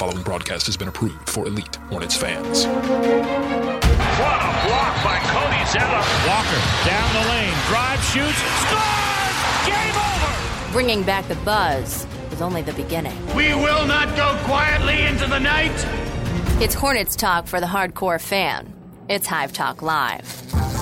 The following broadcast has been approved for elite Hornets fans. What a block by Cody Zeller. Walker down the lane, drive, shoots, scores! Game over! Bringing back the buzz was only the beginning. We will not go quietly into the night. It's Hornets talk for the hardcore fan. It's Hive Talk Live.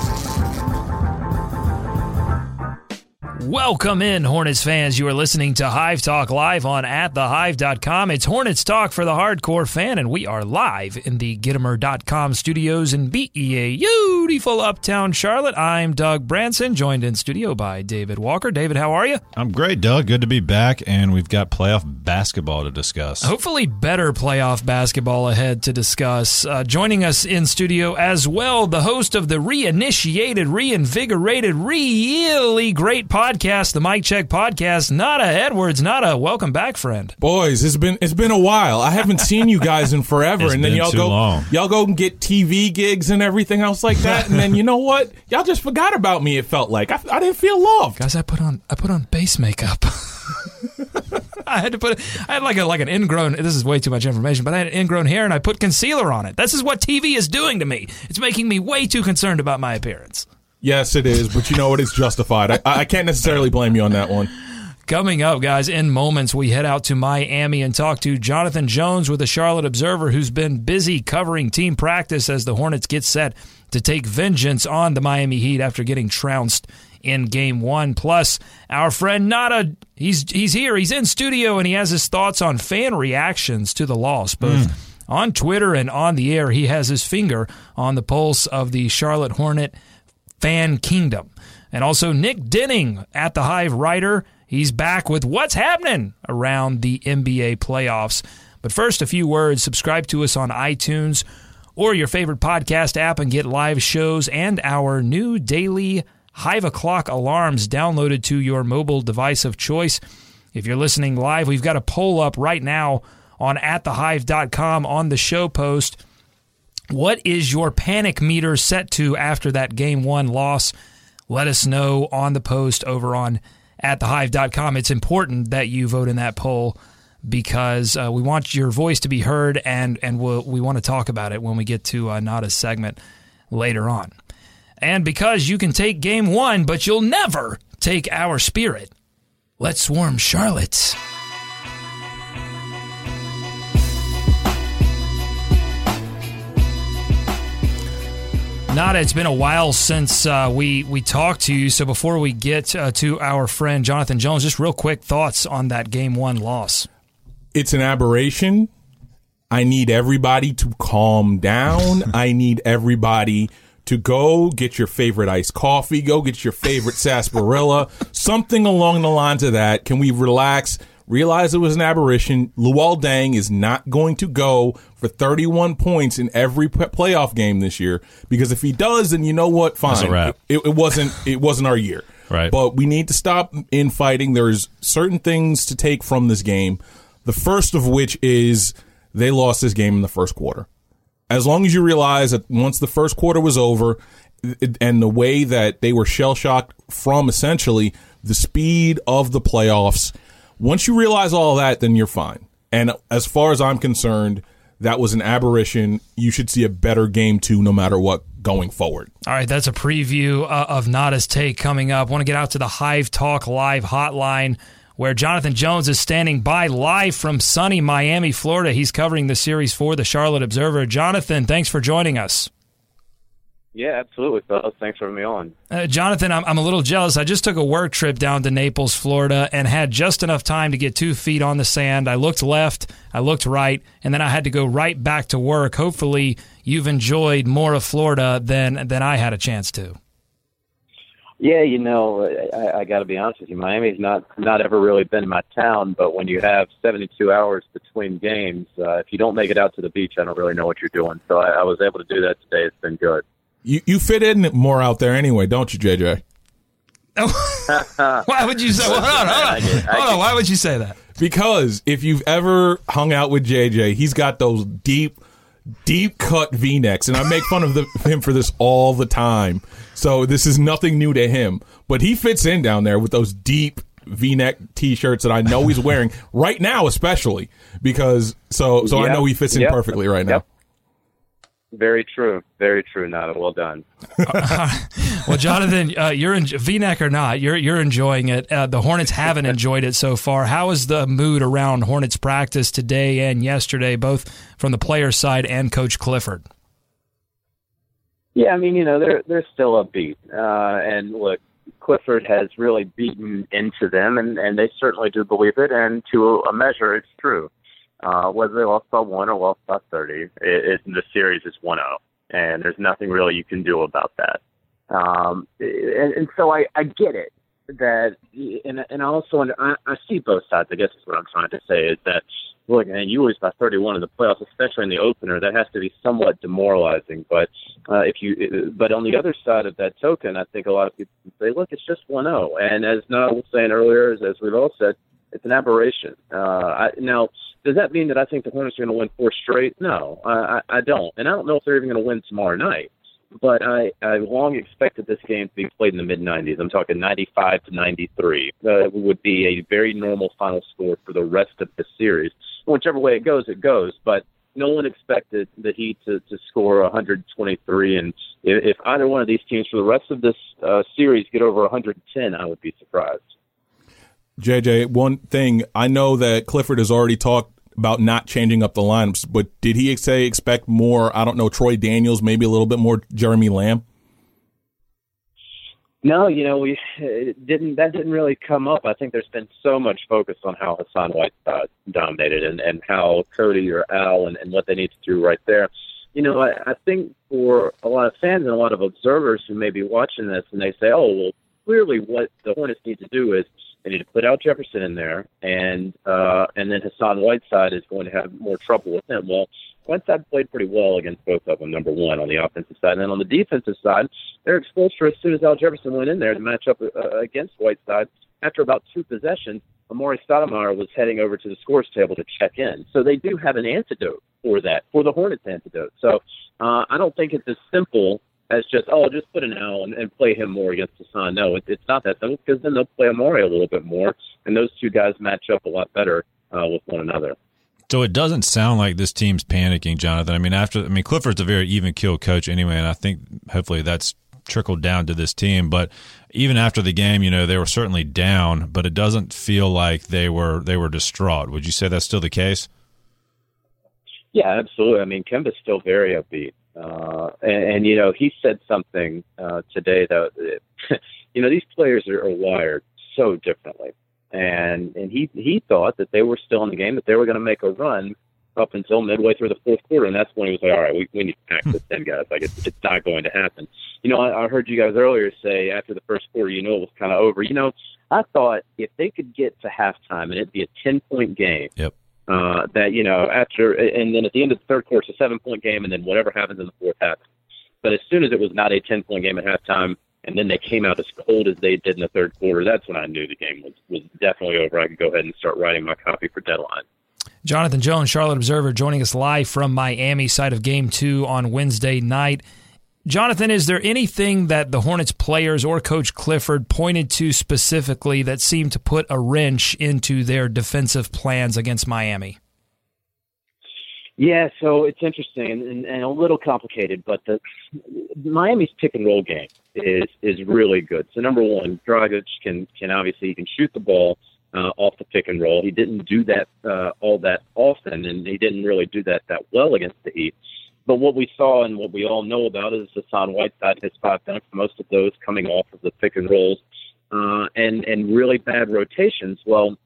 Welcome in, Hornets fans. You are listening to Hive Talk live on atthehive.com. It's Hornets Talk for the hardcore fan, and we are live in the Gittimer.com studios in BEA, beautiful uptown Charlotte. I'm Doug Branson, joined in studio by David Walker. David, how are you? I'm great, Doug. Good to be back, and we've got playoff basketball to discuss. Hopefully, better playoff basketball ahead to discuss. Uh, joining us in studio as well, the host of the reinitiated, reinvigorated, really great podcast podcast, the Mike Check podcast. Nada Edwards, Nada welcome back, friend. Boys, it's been it's been a while. I haven't seen you guys in forever, It's and then been y'all too go long. y'all go and get TV gigs and everything else like that, and then you know what? Y'all just forgot about me. It felt like I, I didn't feel loved. Guys, I put on I put on base makeup. I had to put I had like a like an ingrown this is way too much information, but I had an ingrown hair and I put concealer on it. This is what TV is doing to me. It's making me way too concerned about my appearance. Yes, it is, but you know what? It's justified. I, I can't necessarily blame you on that one. Coming up, guys, in moments, we head out to Miami and talk to Jonathan Jones with the Charlotte Observer, who's been busy covering team practice as the Hornets get set to take vengeance on the Miami Heat after getting trounced in game one. Plus, our friend Nada, he's he's here, he's in studio, and he has his thoughts on fan reactions to the loss, both hmm. on Twitter and on the air. He has his finger on the pulse of the Charlotte Hornet fan kingdom. And also Nick Denning at the Hive writer. He's back with what's happening around the NBA playoffs. But first, a few words. Subscribe to us on iTunes or your favorite podcast app and get live shows and our new daily Hive O'Clock alarms downloaded to your mobile device of choice. If you're listening live, we've got a poll up right now on atthehive.com on the show post. What is your panic meter set to after that game one loss? Let us know on the post over on at thehive.com. It's important that you vote in that poll because uh, we want your voice to be heard and, and we'll, we want to talk about it when we get to uh, Nada's segment later on. And because you can take game one, but you'll never take our spirit, let's swarm Charlotte. Nada, it's been a while since uh, we we talked to you. So before we get uh, to our friend Jonathan Jones, just real quick thoughts on that game one loss. It's an aberration. I need everybody to calm down. I need everybody to go get your favorite iced coffee, go get your favorite sarsaparilla, something along the lines of that. Can we relax? Realize it was an aberration. Luol Deng is not going to go for 31 points in every p- playoff game this year because if he does, then you know what? Fine. Wrap. It, it wasn't. It wasn't our year. Right. But we need to stop infighting. There's certain things to take from this game. The first of which is they lost this game in the first quarter. As long as you realize that once the first quarter was over, and the way that they were shell shocked from essentially the speed of the playoffs, once you realize all that, then you're fine. And as far as I'm concerned, that was an aberration. You should see a better game two, no matter what, going forward. All right, that's a preview uh, of Nada's take coming up. Want to get out to the Hive Talk Live hotline where Jonathan Jones is standing by live from sunny Miami, Florida. He's covering the series for the Charlotte Observer. Jonathan, thanks for joining us. Yeah, absolutely, fellas. Thanks for having me on. Uh, Jonathan, I'm, I'm a little jealous. I just took a work trip down to Naples, Florida, and had just enough time to get two feet on the sand. I looked left, I looked right, and then I had to go right back to work. Hopefully, you've enjoyed more of Florida than than I had a chance to. Yeah, you know, I, I got to be honest with you. Miami's not not ever really been my town, but when you have 72 hours between games, uh, if you don't make it out to the beach, I don't really know what you're doing. So I, I was able to do that today. It's been good. You you fit in more out there anyway, don't you, JJ? Why would you say? Hold on, hold on, hold on. Why would you say that? Because if you've ever hung out with JJ, he's got those deep, deep cut V necks, and I make fun of the, him for this all the time. So this is nothing new to him, but he fits in down there with those deep V neck t shirts that I know he's wearing right now, especially because so so I know he fits in Yep. perfectly right now. Yep. Very true. Very true, Nada. Well done. Well, Jonathan, uh, you're in V-neck or not, you're you're enjoying it. Uh, the Hornets haven't enjoyed it so far. How is the mood around Hornets practice today and yesterday, both from the player side and Coach Clifford? Yeah, I mean, you know, they're they're still upbeat, uh, and look, Clifford has really beaten into them, and and they certainly do believe it, and to a measure, it's true. Uh, whether they lost by one or lost by thirty, it, it, the series is one zero, and there's nothing really you can do about that. Um, and, and so I I get it that, and and I also under, I, I see both sides. I guess is what I'm trying to say is that look, and you lose by 31 in the playoffs, especially in the opener. That has to be somewhat demoralizing. But uh, if you, but on the other side of that token, I think a lot of people say, look, it's just 1-0. And as Noah was saying earlier, as, as we've all said, it's an aberration. Uh, I, now, does that mean that I think the Hornets are going to win four straight? No, I, I, don't. And I don't know if they're even going to win tomorrow night. But I, I long expected this game to be played in the mid 90s. I'm talking 95 to 93. Uh, would be a very normal final score for the rest of the series. Whichever way it goes, it goes. But no one expected the Heat to, to score 123. And if, if either one of these teams for the rest of this uh, series get over 110, I would be surprised. JJ, one thing I know that Clifford has already talked about not changing up the lineups, but did he say expect more? I don't know, Troy Daniels, maybe a little bit more Jeremy Lamb. No, you know, we didn't. That didn't really come up. I think there's been so much focus on how Hassan Whiteside uh, dominated and and how Cody or Al and, and what they need to do right there. You know, I, I think for a lot of fans and a lot of observers who may be watching this and they say, "Oh, well, clearly what the Hornets need to do is they need to put Al Jefferson in there, and uh, and then Hassan Whiteside is going to have more trouble with him." Well, Whiteside played pretty well against both of them. Number one on the offensive side, and then on the defensive side, they're exposed as soon as Al Jefferson went in there to match up uh, against Whiteside. After about two possessions, Amar'e Stoudemire was heading over to the scores table to check in. So they do have an antidote for that, for the Hornets antidote. So uh, I don't think it's as simple as just oh, just put an L and, and play him more against Hassan. No, it, it's not that simple because then they'll play Amar'e a little bit more, and those two guys match up a lot better uh, with one another. So it doesn't sound like this team's panicking, Jonathan. I mean, after I mean, Clifford's a very even kill coach anyway, and I think hopefully that's trickled down to this team. But even after the game, you know, they were certainly down, but it doesn't feel like they were they were distraught. Would you say that's still the case? Yeah, absolutely. I mean, Kemba's still very upbeat. Uh, and, and, you know, he said something uh, today that, you know, these players are, are wired so differently. And and he he thought that they were still in the game, that they were going to make a run up until midway through the fourth quarter, and that's when he was like, "All right, we, we need to pack this in, guys. Like it's it's not going to happen." You know, I, I heard you guys earlier say after the first quarter, you know, it was kind of over. You know, I thought if they could get to halftime and it'd be a ten point game, Yep. Uh, that you know after and then at the end of the third quarter, it's a seven point game, and then whatever happens in the fourth happens. But as soon as it was not a ten point game at halftime, and then they came out as cold as they did in the third quarter, that's when I knew the game was was definitely over. I could go ahead and start writing my copy for deadline. Jonathan Jones, Charlotte Observer, joining us live from Miami, side of Game Two on Wednesday night. Jonathan, is there anything that the Hornets players or Coach Clifford pointed to specifically that seemed to put a wrench into their defensive plans against Miami? Yeah, so it's interesting and, and, a little complicated, but the Miami's pick and roll game is is really good. So number one, Dragic can can obviously he can shoot the ball uh, off the pick and roll. He didn't do that uh, all that often, and he didn't really do that that well against the Heat. But what we saw and what we all know about is Hassan Whiteside his five dunks, most of those coming off of the pick and rolls, uh, and and really bad rotations. Well,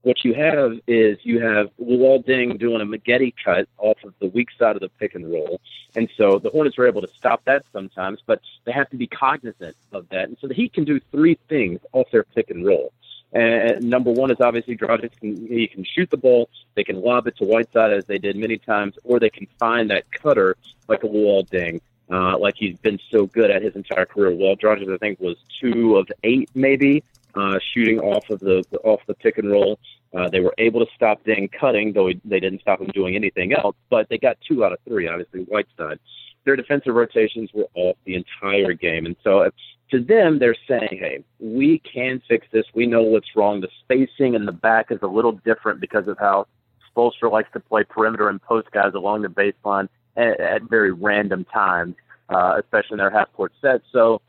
what you have is you have Luol Deng doing a Maggette cut off of the weak side of the pick and roll. And so the Hornets are able to stop that sometimes, but they have to be cognizant of that. And so the Heat can do three things off their pick and roll. And number one is obviously Dragic can he can shoot the ball, they can lob it to Whiteside as they did many times, or they can find that cutter like Luol Deng, uh, like he's been so good at his entire career. Well, Dragic I think was two of eight maybe uh, shooting off of the off the pick and roll. Uh, they were able to stop Deng cutting, though they didn't stop him doing anything else. But they got two out of three. Obviously, Whiteside. Their defensive rotations were off the entire game, and so to them, they're saying, "Hey, we can fix this. We know what's wrong. The spacing in the back is a little different because of how Spoelstra likes to play perimeter and post guys along the baseline at, at very random times, uh, especially in their half court sets. So."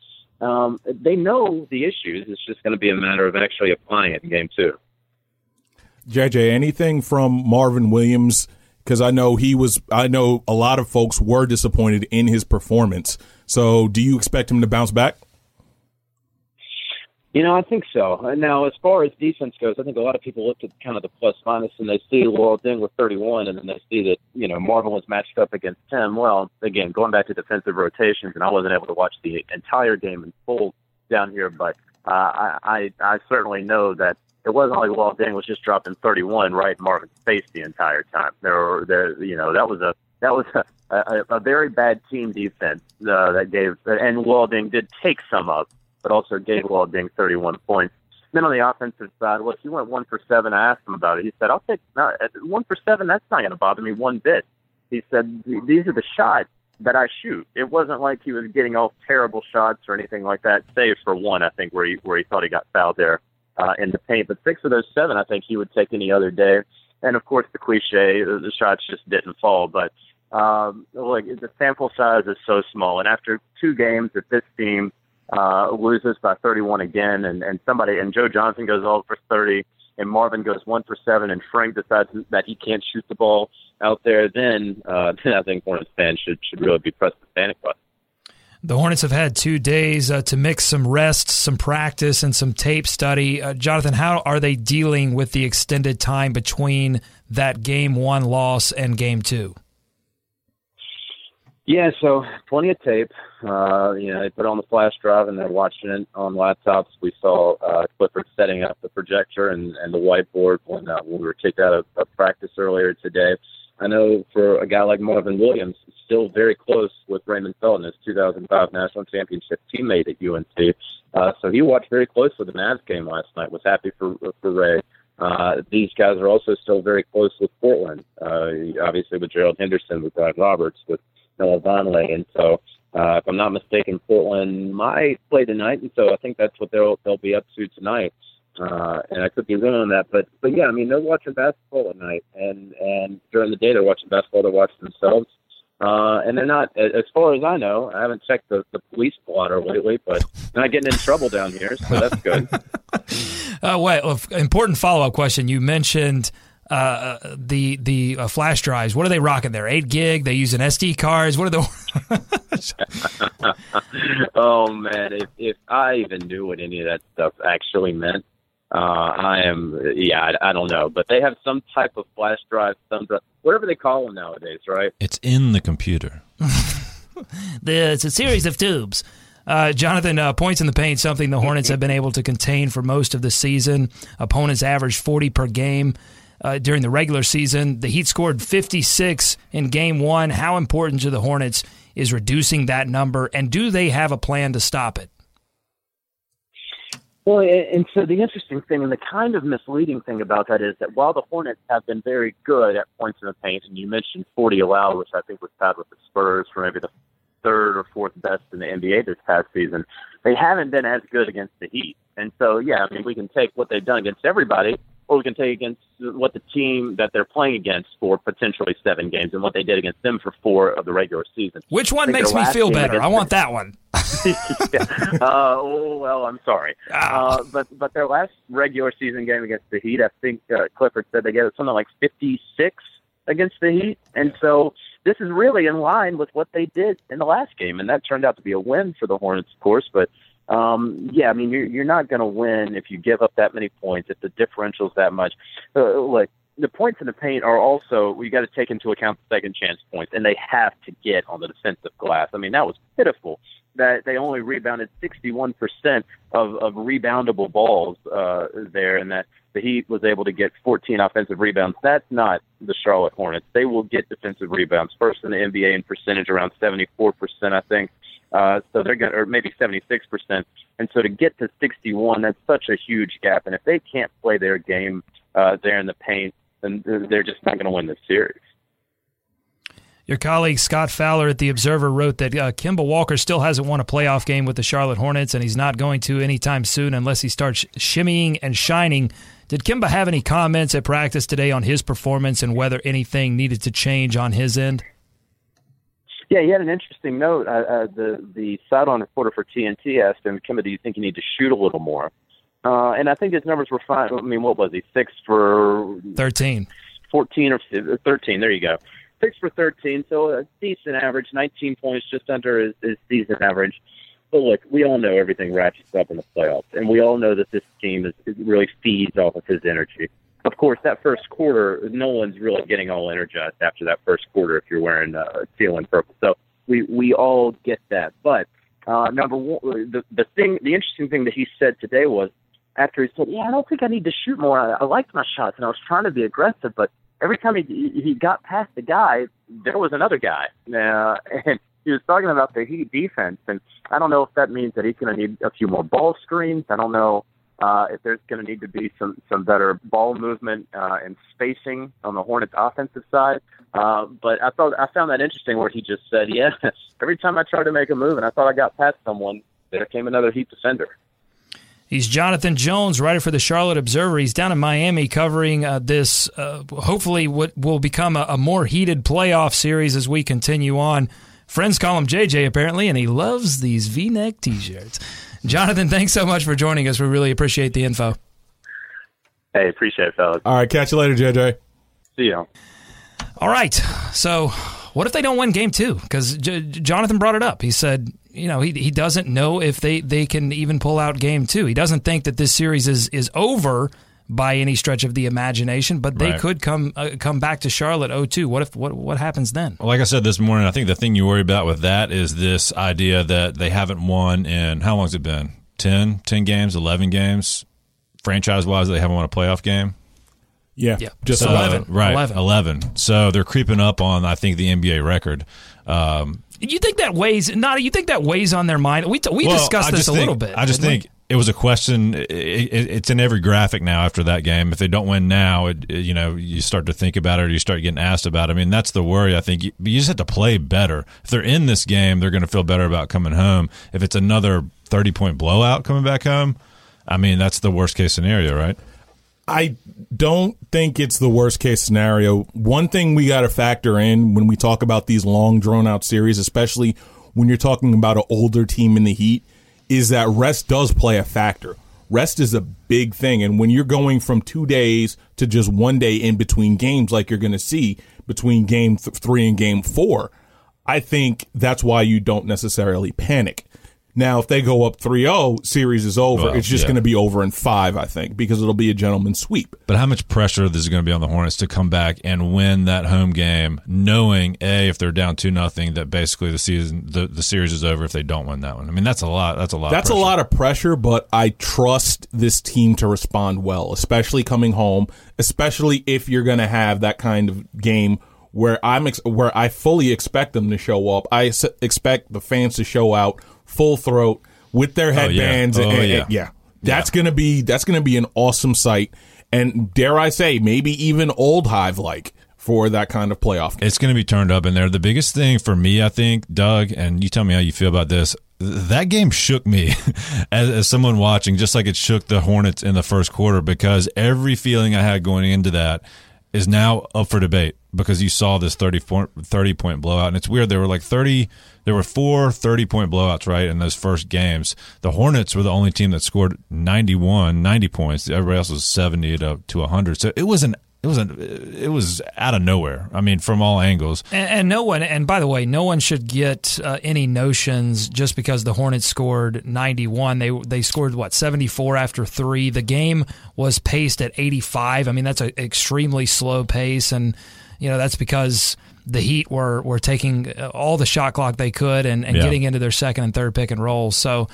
Um, they know the issues. It's just going to be a matter of actually applying it in game two. JJ, anything from Marvin Williams? Because I know he was, I know a lot of folks were disappointed in his performance. So, do you expect him to bounce back? You know, I think so. Now, as far as defense goes, I think a lot of people look at kind of the plus minus and they see Luol Deng with 31, and then they see that you know Marvin was matched up against him. Well, again, going back to defensive rotations, and I wasn't able to watch the entire game in full down here, but uh, I, I certainly know that it wasn't like Luol Deng was just dropping 31 right in Marvin's face the entire time. There were there, you know, that was a that was a, a, a very bad team defense uh, that gave, and Luol Deng did take some up but also gave Luol Deng 31 points. Then on the offensive side, look, he went one for seven. I asked him about it. He said, "I'll take no, one for seven. That's not going to bother me one bit." He said, "These are the shots that I shoot." It wasn't like he was getting all terrible shots or anything like that, save for one, I think, where he where he thought he got fouled there uh, in the paint. But six of those seven, I think he would take any other day. And of course, the cliche, the shots just didn't fall. But um, like the sample size is so small, and after two games that this team uh, loses by 31 again, and, and somebody and Joe Johnson goes all for 30, and Marvin goes one for seven, and Frank decides that he can't shoot the ball out there, then uh, then I think Hornets fans should should really be pressed with panic button. The Hornets have had two days uh, to mix some rest, some practice, and some tape study. Uh, Jonathan, how are they dealing with the extended time between that game one loss and game two? Yeah, so plenty of tape. Uh, you know, they put it on the flash drive and they're watching it on laptops. We saw uh, Clifford setting up the projector and, and the whiteboard when, uh, when we were kicked out of, of practice earlier today. I know for a guy like Marvin Williams, still very close with Raymond Felton, his 2005 national championship teammate at UNC. Uh, so he watched very closely the Mavs game last night. Was happy for for Ray. Uh, these guys are also still very close with Portland. Uh, obviously with Gerald Henderson, with Brian Roberts, with Noah Vonleh. And so, uh, if I'm not mistaken, Portland might play tonight, and so I think that's what they'll they'll be up to tonight. Uh, and I could be wrong on that, but but yeah, I mean they're watching basketball at night, and and during the day they're watching basketball. They're watching themselves, uh, and they're not, as far as I know, I haven't checked the, the police blotter lately, but not getting in trouble down here, so that's good. uh, wait, important follow up question. You mentioned uh, the the uh, flash drives. What are they rocking there? Eight gig. They using SD cards. What are the? oh man, if if I even knew what any of that stuff actually meant, uh, I am yeah, I, I, don't know, but they have some type of flash drive, some whatever they call them nowadays, right? It's in the computer. it's a series of tubes. Uh, Jonathan, uh, points in the paint, something the Hornets have been able to contain for most of the season. Opponents average 40 per game uh, during the regular season. The Heat scored 56 in game one. How important to the Hornets is reducing that number, and do they have a plan to stop it? Well, and so the interesting thing and the kind of misleading thing about that is that while the Hornets have been very good at points in the paint, and you mentioned 40 allowed, which I think was tied with the Spurs for maybe the third or fourth best in the NBA this past season, they haven't been as good against the Heat. And so, yeah, I mean, we can take what they've done against everybody we can take against what the team that they're playing against for potentially seven games and what they did against them for four of the regular season. Which one makes me feel better? I want that one. yeah. uh, well, I'm sorry, ah. uh, but but their last regular season game against the Heat, I think uh, Clifford said they gave something like 56 against the Heat, and so this is really in line with what they did in the last game, and that turned out to be a win for the Hornets, of course. But um, yeah, I mean, you're, you're not going to win if you give up that many points, if the differential's that much. Uh, like, the points in the paint are also, we got to take into account the second chance points, and they have to get on the defensive glass. I mean, that was pitiful that they only rebounded 61% of, of reboundable balls uh, there, and that the Heat was able to get 14 offensive rebounds. That's not the Charlotte Hornets. They will get defensive rebounds first in the NBA in percentage, around 74%, I think. Uh, so they're going to, or maybe 76%. And so to get to 61, that's such a huge gap. And if they can't play their game uh, there in the paint, then they're just not going to win the series. Your colleague Scott Fowler at The Observer wrote that uh, Kemba Walker still hasn't won a playoff game with the Charlotte Hornets, and he's not going to anytime soon unless he starts shimmying and shining. Did Kemba have any comments at practice today on his performance and whether anything needed to change on his end? Yeah, he had an interesting note. Uh, uh, the the sideline reporter for TNT asked him, "Kemba, do you think you need to shoot a little more?" Uh, and I think his numbers were fine. I mean, what was he? Six for thirteen, fourteen or thirteen. There you go. Six for thirteen, so a decent average. Nineteen points, just under his, his season average. But look, we all know everything ratchets up in the playoffs, and we all know that this team is, it really feeds off of his energy of course, that first quarter, no one's really getting all energized after that first quarter if you're wearing uh, teal and purple. So we we all get that. But uh, number one, the the thing, the interesting thing that he said today was after he said, "Yeah, I don't think I need to shoot more. I, I liked my shots and I was trying to be aggressive, but every time he he got past the guy, there was another guy, uh, and." He was talking about the Heat defense, and I don't know if that means that he's going to need a few more ball screens. I don't know uh, if there's going to need to be some some better ball movement uh, and spacing on the Hornets' offensive side. Uh, but I thought I found that interesting where he just said, "Yeah, every time I tried to make a move and I thought I got past someone, there came another Heat defender." He's Jonathan Jones, writer for the Charlotte Observer. He's down in Miami covering uh, this, uh, hopefully, what will become a, a, more heated playoff series as we continue on. Friends call him JJ, apparently, and he loves these v neck t shirts. Jonathan, thanks so much for joining us. We really appreciate the info. Hey, appreciate it, fellas. All right, catch you later, JJ. See you. All right. So, what if they don't win game two? Because J- Jonathan brought it up. He said, you know, he, he doesn't know if they, they can even pull out game two. He doesn't think that this series is, is over by any stretch of the imagination, but they right. could come uh, come back to Charlotte 0-2. What if what what happens then? Well, like I said this morning, I think the thing you worry about with that is this idea that they haven't won in how long's it been? 10, 10 games, 11 games franchise wise they haven't won a playoff game. Yeah, yeah. just so, 11. Right, 11. 11. So they're creeping up on I think the NBA record. Um, you think that weighs not? You think that weighs on their mind? We we well, discussed this a think, little bit. I just think we? It was a question. It, it, it's in every graphic now after that game. If they don't win now, it, you know, you start to think about it or you start getting asked about it. I mean, that's the worry. I think you, you just have to play better. If they're in this game, they're going to feel better about coming home. If it's another 30 point blowout coming back home, I mean, that's the worst case scenario, right? I don't think it's the worst case scenario. One thing we got to factor in when we talk about these long drawn out series, especially when you're talking about an older team in the Heat, is that rest does play a factor. Rest is a big thing. And when you're going from two days to just one day in between games, like you're going to see between game th- three and game four, I think that's why you don't necessarily panic. Now, if they go up 3-0, series is over. Well, it's just yeah. going to be over in five, I think, because it'll be a gentleman's sweep. But how much pressure is going to be on the Hornets to come back and win that home game, knowing a if they're down two nothing that basically the season the, the series is over if they don't win that one. I mean, that's a lot. That's a lot. That's a lot of pressure. But I trust this team to respond well, especially coming home, especially if you're going to have that kind of game where I'm ex- where I fully expect them to show up. I s- expect the fans to show out full throat with their headbands. Oh, yeah. Oh, and, yeah. And, yeah. That's yeah. gonna be that's gonna be an awesome sight, and dare I say, maybe even old hive like for that kind of playoff. Game. It's going to be turned up in there. The biggest thing for me, I think, Doug, and you tell me how you feel about this. That game shook me as, as, someone watching, just like it shook the Hornets in the first quarter, because every feeling I had going into that is now up for debate because you saw this 30 point, 30 point blowout. And it's weird. There were like 30, there were four 30 point blowouts, right, in those first games. The Hornets were the only team that scored 91, 90 points. Everybody else was 70 to, to 100. So it was an it wasn't. It was out of nowhere. I mean, from all angles. And, and no one, and by the way, no one should get uh, any notions just because the Hornets scored 91. They they scored what 74 after three. The game was paced at 85. I mean, that's an extremely slow pace, and you know that's because the Heat were were taking all the shot clock they could and, and Yeah. getting into their second and third pick and rolls. So.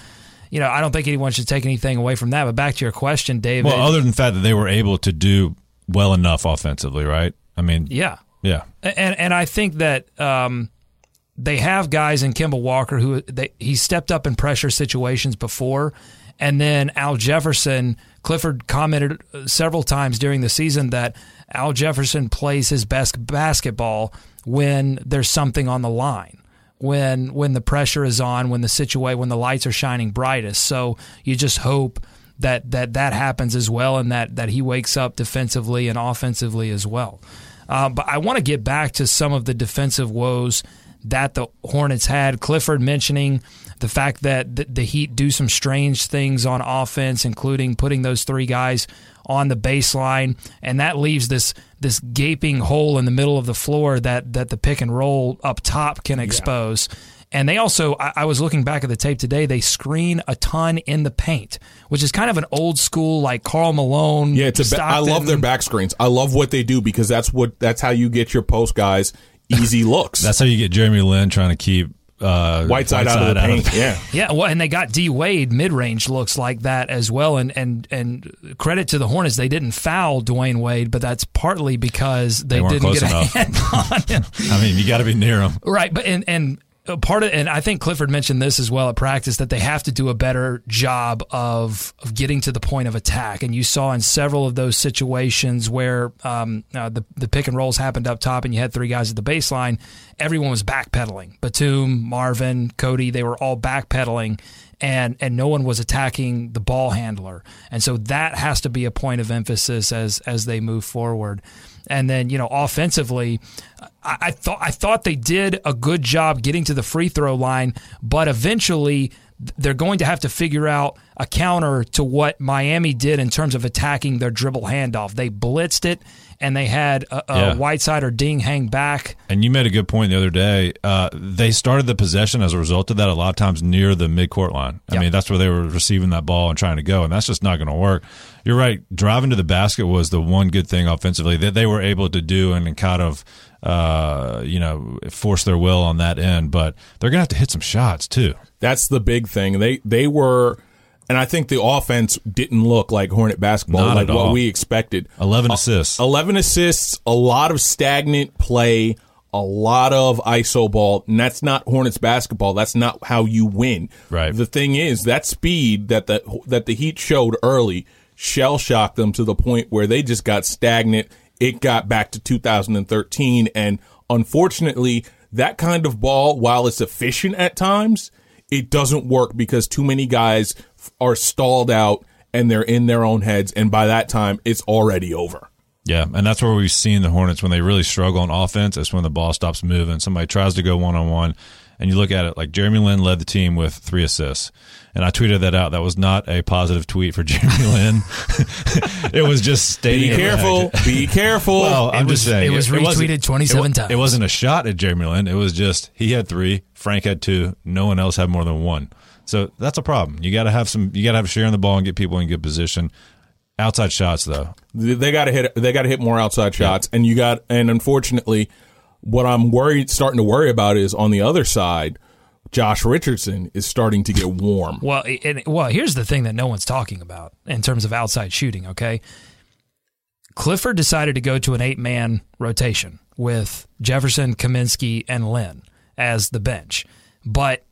You know, I don't think anyone should take anything away from that. But back to your question, David. Well, other than the fact that they were able to do well enough offensively, right? I mean, yeah, yeah. and and I think that um, they have guys in Kemba Walker who they, he stepped up in pressure situations before, and then Al Jefferson. Clifford commented several times during the season that Al Jefferson plays his best basketball when there's something on the line. When when the pressure is on, when the situation, when the lights are shining brightest, so you just hope that that that happens as well, and that that he wakes up defensively and offensively as well. Uh, but I want to get back to some of the defensive woes that the Hornets had. Clifford mentioning the fact that the, the Heat do some strange things on offense, including putting those three guys on the baseline, and that leaves this this gaping hole in the middle of the floor that that the pick and roll up top can expose. And they also, I, I was looking back at the tape today. They screen a ton in the paint, which is kind of an old school like Karl Malone. Yeah, it's a ba- I love their back screens. I love what they do because that's what that's how you get your post guys easy looks. That's how you get Jeremy Lin trying to keep uh, Whiteside out of the paint. Yeah. Yeah, well, and they got D Wade mid range looks like that as well, and and and credit to the Hornets, they didn't foul Dwyane Wade, but that's partly because they, They didn't close get a hand on him. I mean, you got to be near him. Right, but and and part of and I think Clifford mentioned this as well at practice that they have to do a better job of of getting to the point of attack. And you saw in several of those situations where um, uh, the the pick and rolls happened up top, and you had three guys at the baseline. Everyone was backpedaling. Batum, Marvin, Cody, they were all backpedaling. And, and no one was attacking the ball handler, and so that has to be a point of emphasis as as they move forward. And then you know offensively, I, I thought I thought they did a good job getting to the free throw line, but eventually they're going to have to figure out a counter to what Miami did in terms of attacking their dribble handoff. They blitzed it, and they had a, a Yeah. Whiteside or Deng hang back. And you made a good point the other day. Uh, they started the possession as a result of that a lot of times near the midcourt line. I Yeah. mean, that's where they were receiving that ball and trying to go, and that's just not going to work. You're right. Driving to the basket was the one good thing offensively that they were able to do and kind of, uh, you know, force their will on that end. But they're going to have to hit some shots too. That's the big thing. They they were, and I think the offense didn't look like Hornet basketball, Not like at what all. we expected. 11 uh, assists. Eleven assists, a lot of stagnant play, a lot of iso ball, and that's not Hornets basketball. That's not how you win. Right. The thing is that speed that the that the Heat showed early shell shocked them to the point where they just got stagnant. It got back to 2013, and unfortunately, that kind of ball, while it's efficient at times, it doesn't work because too many guys are stalled out and they're in their own heads, and by that time, it's already over. Yeah, and that's where we've seen the Hornets when they really struggle on offense. That's when the ball stops moving. Somebody tries to go one on one, and you look at it like Jeremy Lin led the team with three assists, and I tweeted that out. That was not a positive tweet for Jeremy Lin. it was just stating. Be careful. Be careful. Well, I'm It just saying it was wasn't- retweeted 27 it times. It wasn't a shot at Jeremy Lin. It was just he had three, Frank had two, no one else had more than one. So that's a problem. You got to have some. You got to have a share in the ball and get people in good position. Outside shots, though, they got to hit. They got to hit more outside shots, and you got. And unfortunately, what I'm worried, starting to worry about, is on the other side. Josh Richardson is starting to get warm. Well, and, well, here's the thing that no one's talking about in terms of outside shooting. Okay, Clifford decided to go to an eight man rotation with Jefferson, Kaminsky, and Lin as the bench, but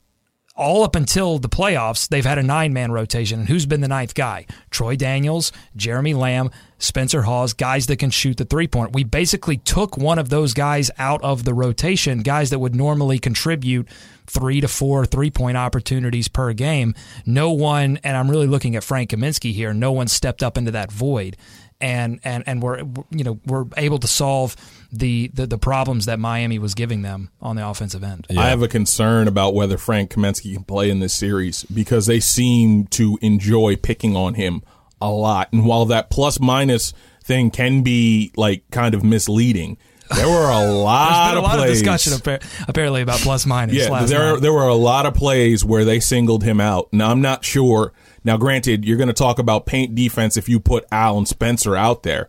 all up until the playoffs, they've had a nine man rotation. And who's been the ninth guy? Troy Daniels, Jeremy Lamb, Spencer Hawes, guys that can shoot the three point. We basically took one of those guys out of the rotation, guys that would normally contribute three to four three point opportunities per game. No one, and I'm really looking at Frank Kaminsky here, no one stepped up into that void. And, and and we're you know we're able to solve the, the the problems that Miami was giving them on the offensive end. I have a concern about whether Frank Kaminsky can play in this series because they seem to enjoy picking on him a lot. And while that plus minus thing can be like kind of misleading. There were a lot There's been a of lot plays. of discussion apparently about plus minus. Yeah, last there night. there were a lot of plays where they singled him out. Now I'm not sure. Now, granted, you're going to talk about paint defense if you put Al and Spencer out there,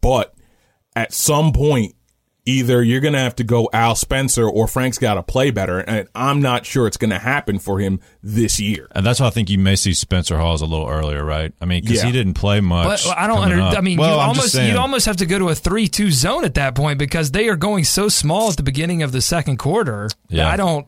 but at some point, either you're going to have to go Al Spencer or Frank's got to play better, and I'm not sure it's going to happen for him this year. And that's why I think you may see Spencer Hawes a little earlier, right? I mean, because Yeah. he didn't play much. But I don't coming under. I mean, well, you almost you almost have to go to a three-two zone at that point because they are going so small at the beginning of the second quarter. Yeah. I don't.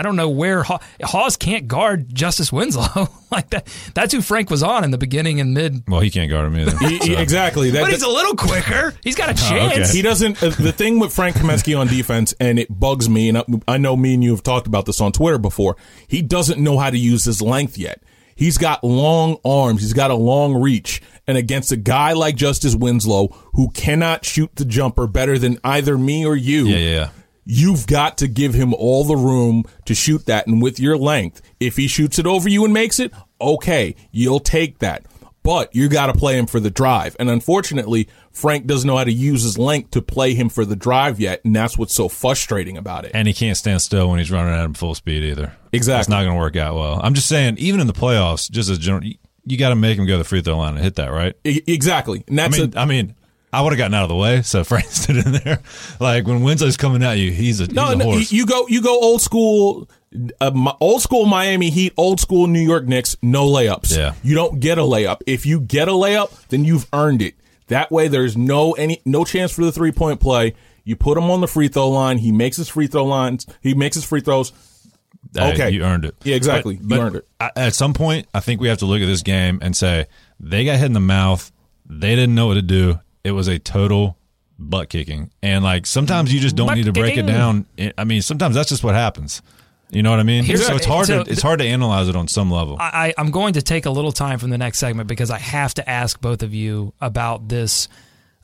I don't know where Haw- Hawes can't guard Justice Winslow like that. That's who Frank was on in the beginning and mid. Well, he can't guard him either. He- he- so. exactly. That, But he's a little quicker. He's got a chance. okay. He doesn't. Uh, the thing with Frank Kaminsky on defense, and it bugs me, and I, I know me and you have talked about this on Twitter before. He doesn't know how to use his length yet. He's got long arms. He's got a long reach, and against a guy like Justice Winslow, who cannot shoot the jumper better than either me or you, Yeah, yeah, yeah. You've got to give him all the room to shoot that. And with your length, if he shoots it over you and makes it, okay, you'll take that. But you got to play him for the drive. And unfortunately, Frank doesn't know how to use his length to play him for the drive yet. And that's what's so frustrating about it. And he can't stand still when he's running at him full speed either. Exactly. It's not going to work out well. I'm just saying, even in the playoffs, just as general, you, got to make him go to the free throw line and hit that, right? Exactly. And I that's mean, a, I mean, I would have gotten out of the way, so Frank stood in there. Like when Winslow's coming at you, he's a, he's no, a no, you, horse. you go, you go old school, uh, old school Miami Heat, old school New York Knicks, no layups. Yeah. You don't get a layup. If you get a layup, then you've earned it. That way, there's no any no chance for the three point play. You put him on the free throw line. He makes his free throw lines. He makes his free throws. Hey, okay. you earned it. Yeah, exactly. But- You but earned it. At some point, I think we have to look at this game and say they got hit in the mouth. They didn't know what to do. It was a total butt kicking, and like sometimes you just don't Butt need to break it down. I- mean, sometimes that's just what happens. You know what I mean? Here's- so it's hard so to it's hard to analyze it on some level. I, I- I'm going to take a little time from the next segment because I have to ask both of you about this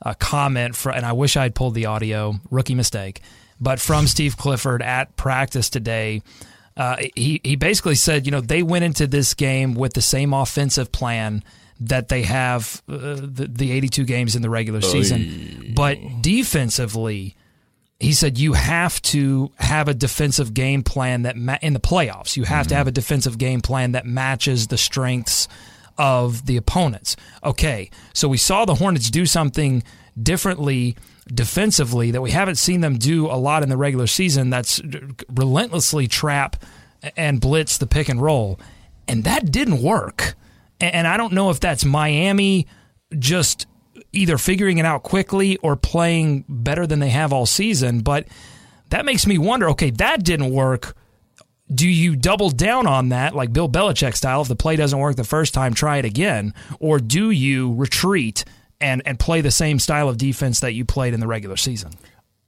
uh, comment. And I wish I had pulled the audio. Rookie mistake. But from Steve Clifford at practice today, uh, he he basically said, you know, they went into this game with the same offensive plan that they have uh, the, the 82 games in the regular season, but defensively he said you have to have a defensive game plan that ma- in the playoffs you have to have a defensive game plan that matches the strengths of the opponents. Okay, so we saw the Hornets do something differently defensively that we haven't seen them do a lot in the regular season. That's relentlessly trap and blitz the pick and roll, and that didn't work. And and I don't know if that's Miami just either figuring it out quickly or playing better than they have all season. But that makes me wonder okay, that didn't work. Do you double down on that, like Bill Belichick style? If the play doesn't work the first time, try it again. Or do you retreat and, and play the same style of defense that you played in the regular season?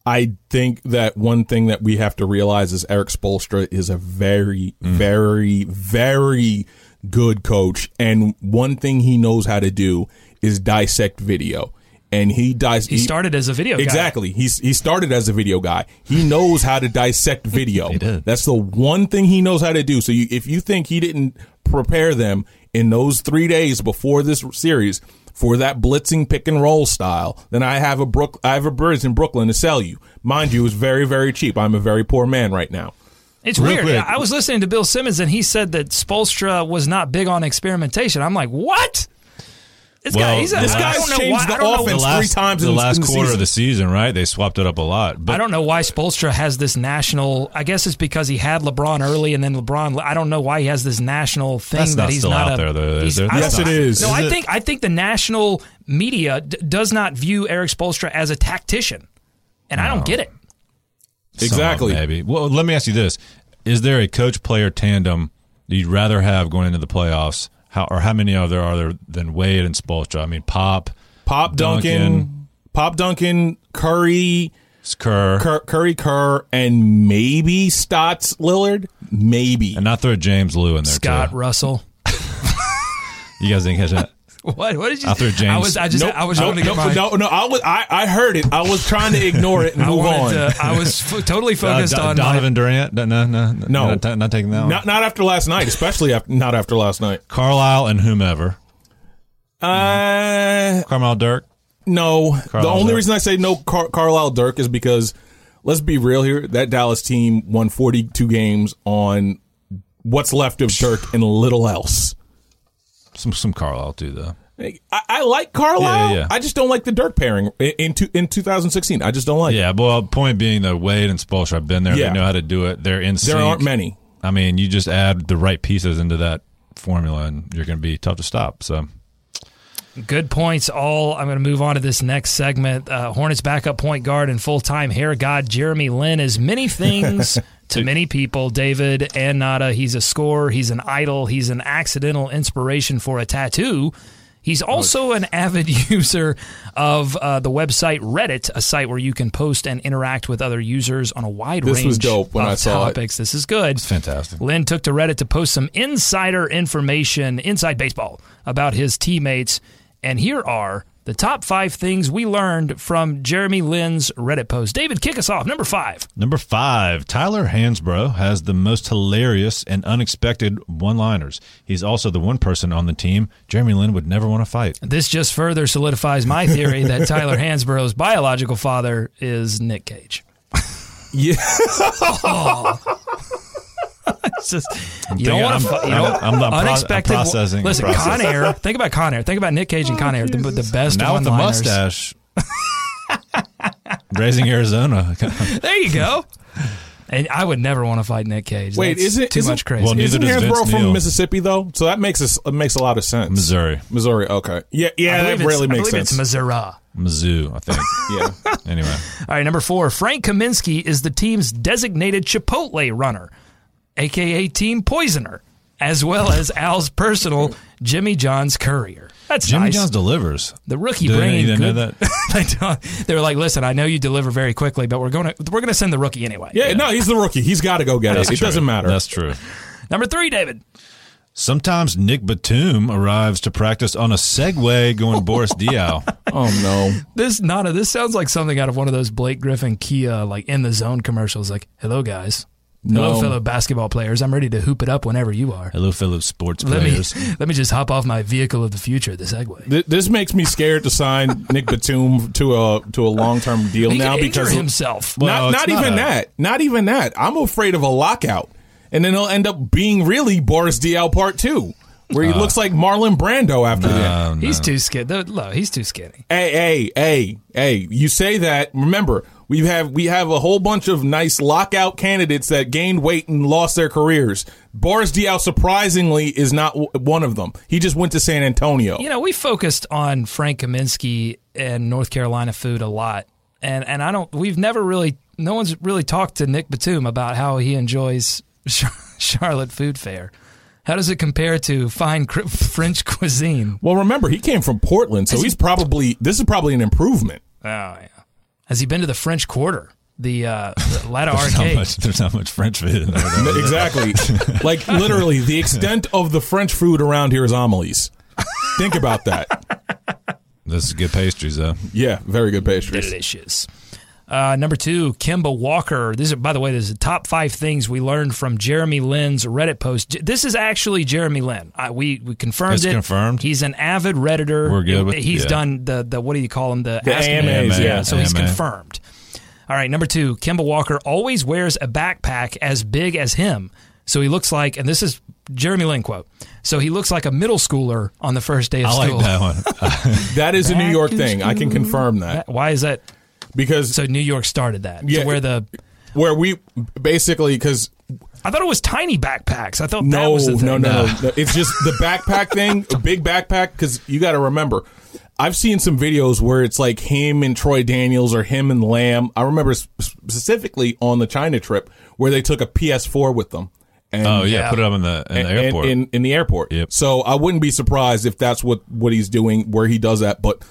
I think that one thing that we have to realize is Eric Spoelstra is a very, mm. very, very good coach, and one thing he knows how to do is dissect video. And he dies. He started as a video guy. Exactly. He's he started as a video guy. He knows how to dissect video. He did. That's the one thing he knows how to do. So you, if you think he didn't prepare them in those three days before this series for that blitzing pick and roll style, then I have a Brook I have a birds in Brooklyn to sell you. Mind you, it's very very cheap. I'm a very poor man right now. It's Real weird. quick. I was listening to Bill Simmons and he said that Spoelstra was not big on experimentation. I'm like, what? This Well, guy, he's a, this I guy's don't know changed why, the I don't know- offense the last, three times in the in- last in the quarter season. of the season, right? They swapped it up a lot. But I don't know why Spoelstra has this national. I guess it's because he had LeBron early, and then LeBron. I don't know why he has this national thing That's that not he's still not out a, there, though, is there? Yes, don't- it is. No, Is I it? think I think the national media d- does not view Eric Spoelstra as a tactician, and I don't get it. Some of Exactly. them, maybe. Well, let me ask you this: Is there a coach-player tandem you'd rather have going into the playoffs? How or how many of there are there than Wade and Spoelstra? I mean, Pop, Pop Duncan, Duncan. Pop Duncan, Curry, Kerr, Cur- Curry Kerr, and maybe Stotts Lillard. Maybe. and not throw James Lou in there Scott too. Russell. You guys didn't catch that? What? What did you? I threw James- I was. I just. Nope. I was no, going to get no, my. no, no, I was. I, I heard it. I was trying to ignore it and I move on. to. I was f- totally focused Uh, Do- on my- Donovan Durant? No, no, no, No. not, ta- not taking that one. not not after last night, especially after, not after last night. Carlisle and whomever. Uh, Carmel Dirk. No, the only Dirk. reason I say no Car- Carlisle Dirk is because let's be real here. That Dallas team won 42 games on what's left of Dirk and little else. Some some Carlisle too though. I, I like Carlisle. Yeah, yeah, yeah. I just don't like the Dirk pairing in in, two, in 2016. I just don't like. it. Yeah, well, point being though, Wade and Spoelstra have been there. Yeah. They know how to do it. They're in sync. There aren't many. I mean, you just add the right pieces into that formula, and you're going to be tough to stop. So Good points, all. I'm going to move on to this next segment. Uh, Hornets backup point guard and full time hair god Jeremy Lin is many things to many people. David and Nada. He's a scorer. He's an idol. He's an accidental inspiration for a tattoo. He's also an avid user of uh, the website Reddit, a site where you can post and interact with other users on a wide This range was dope when of I saw it. topics. This is good. it's fantastic. Lin took to Reddit to post some insider information, inside baseball, about his teammates. And here are the top five things we learned from Jeremy Lin's Reddit post. David, kick us off. Number five. Number five, Tyler Hansbrough has the most hilarious and unexpected one-liners. He's also the one person on the team Jeremy Lin would never want to fight. This just further solidifies my theory that Tyler Hansbrough's biological father is Nick Cage. Yeah. Oh. It's just you don't want I'm- to. You I'm- know, I'm not pro- I'm unexpected. processing- listen, processing. Con Air. Think about Con Air. Think about Nick Cage and oh, Con Air. The, the best now with the mustache, raising Arizona. There you go. And I would never want to fight Nick Cage. Wait, That's is it too isn't- much crazy? Well, neither Isn't does Vince Hansbrough from Neil. Mississippi though? So that makes us it makes a lot of sense. Missouri, Missouri. Okay. Yeah. Yeah. I That believe really it's, makes I believe sense. It's Missouri. Mizzou, I think. yeah. anyway, All right, number four. Frank Kaminsky is the team's designated Chipotle runner, aka Team Poisoner, as well as Al's personal Jimmy John's courier. That's nice. Jimmy nice. John's delivers. the rookie Did bringing you know that? they, don't, they were like, "Listen, I know you deliver very quickly, but we're going to we're going to send the rookie anyway." Yeah. No, he's the rookie. He's got to go get That's it. It doesn't matter. That's true. Number three, David. Sometimes Nick Batum arrives to practice on a Segway going Boris Diaw. oh no. This Nada, this sounds like something out of one of those Blake Griffin Kia like in the zone commercials. Like, hello guys, hello fellow basketball players. I'm ready to hoop it up whenever you are. Hello, fellow sports Let me players. let me just hop off my vehicle of the future, the Segway. Th- This makes me scared to sign Nick Batum to a to a long term deal He now could because himself. Well, not it's not not even a- that. Not even that. I'm afraid of a lockout, and then he'll end up being really Boris Diaw Part Two, where he looks like Marlon Brando after that. Um, he's too skinny. Look, he's too skinny. Hey, hey, hey, hey! You say that. Remember, we have we have a whole bunch of nice lockout candidates that gained weight and lost their careers. Boris Diaw, surprisingly, is not w- one of them. He just went to San Antonio. You know, we focused on Frank Kaminsky and North Carolina food a lot, and and I don't. We've never really. No one's really talked to Nick Batum about how he enjoys Charlotte Food Fair. How does it compare to fine French cuisine? Well, remember, he came from Portland, so he's probably this is probably an improvement. Oh yeah. Has he been to the French Quarter, the, uh, the Latta there's, not much, there's not much French food in there. exactly. like literally, the extent of the French food around here is homilies. Think about that. This is good pastries, though. Yeah, very good pastries. Delicious. Uh, number two, Kemba Walker. This is, by the way, this is the top five things we learned from Jeremy Lin's Reddit post. J- This is actually Jeremy Lin. I, we we confirmed It's it. confirmed? He's an avid redditor. We're good with- He's yeah. done the the what do you call them? The, The Ask Me AMAs, Anything. yeah. So he's confirmed. All right, number two, Kemba Walker always wears a backpack as big as him. So he looks like, and this is Jeremy Lin quote. So he looks like a middle schooler on the first day of I like school. that one. That is a New York in thing. I can school. confirm that Why is that? Because So New York started that. Yeah. To where the where we basically because I thought it was tiny backpacks. I thought that no, was the thing. no, no, no, no. It's just the backpack thing, a big backpack. Because you got to remember, I've seen some videos where it's like him and Troy Daniels or him and Lamb. I remember specifically on the China trip where they took a PS4 with them. And, Oh yeah, Yeah. put it up in the in the and- airport. in, in the airport. Yep. So I wouldn't be surprised if that's what what he's doing where he does that. But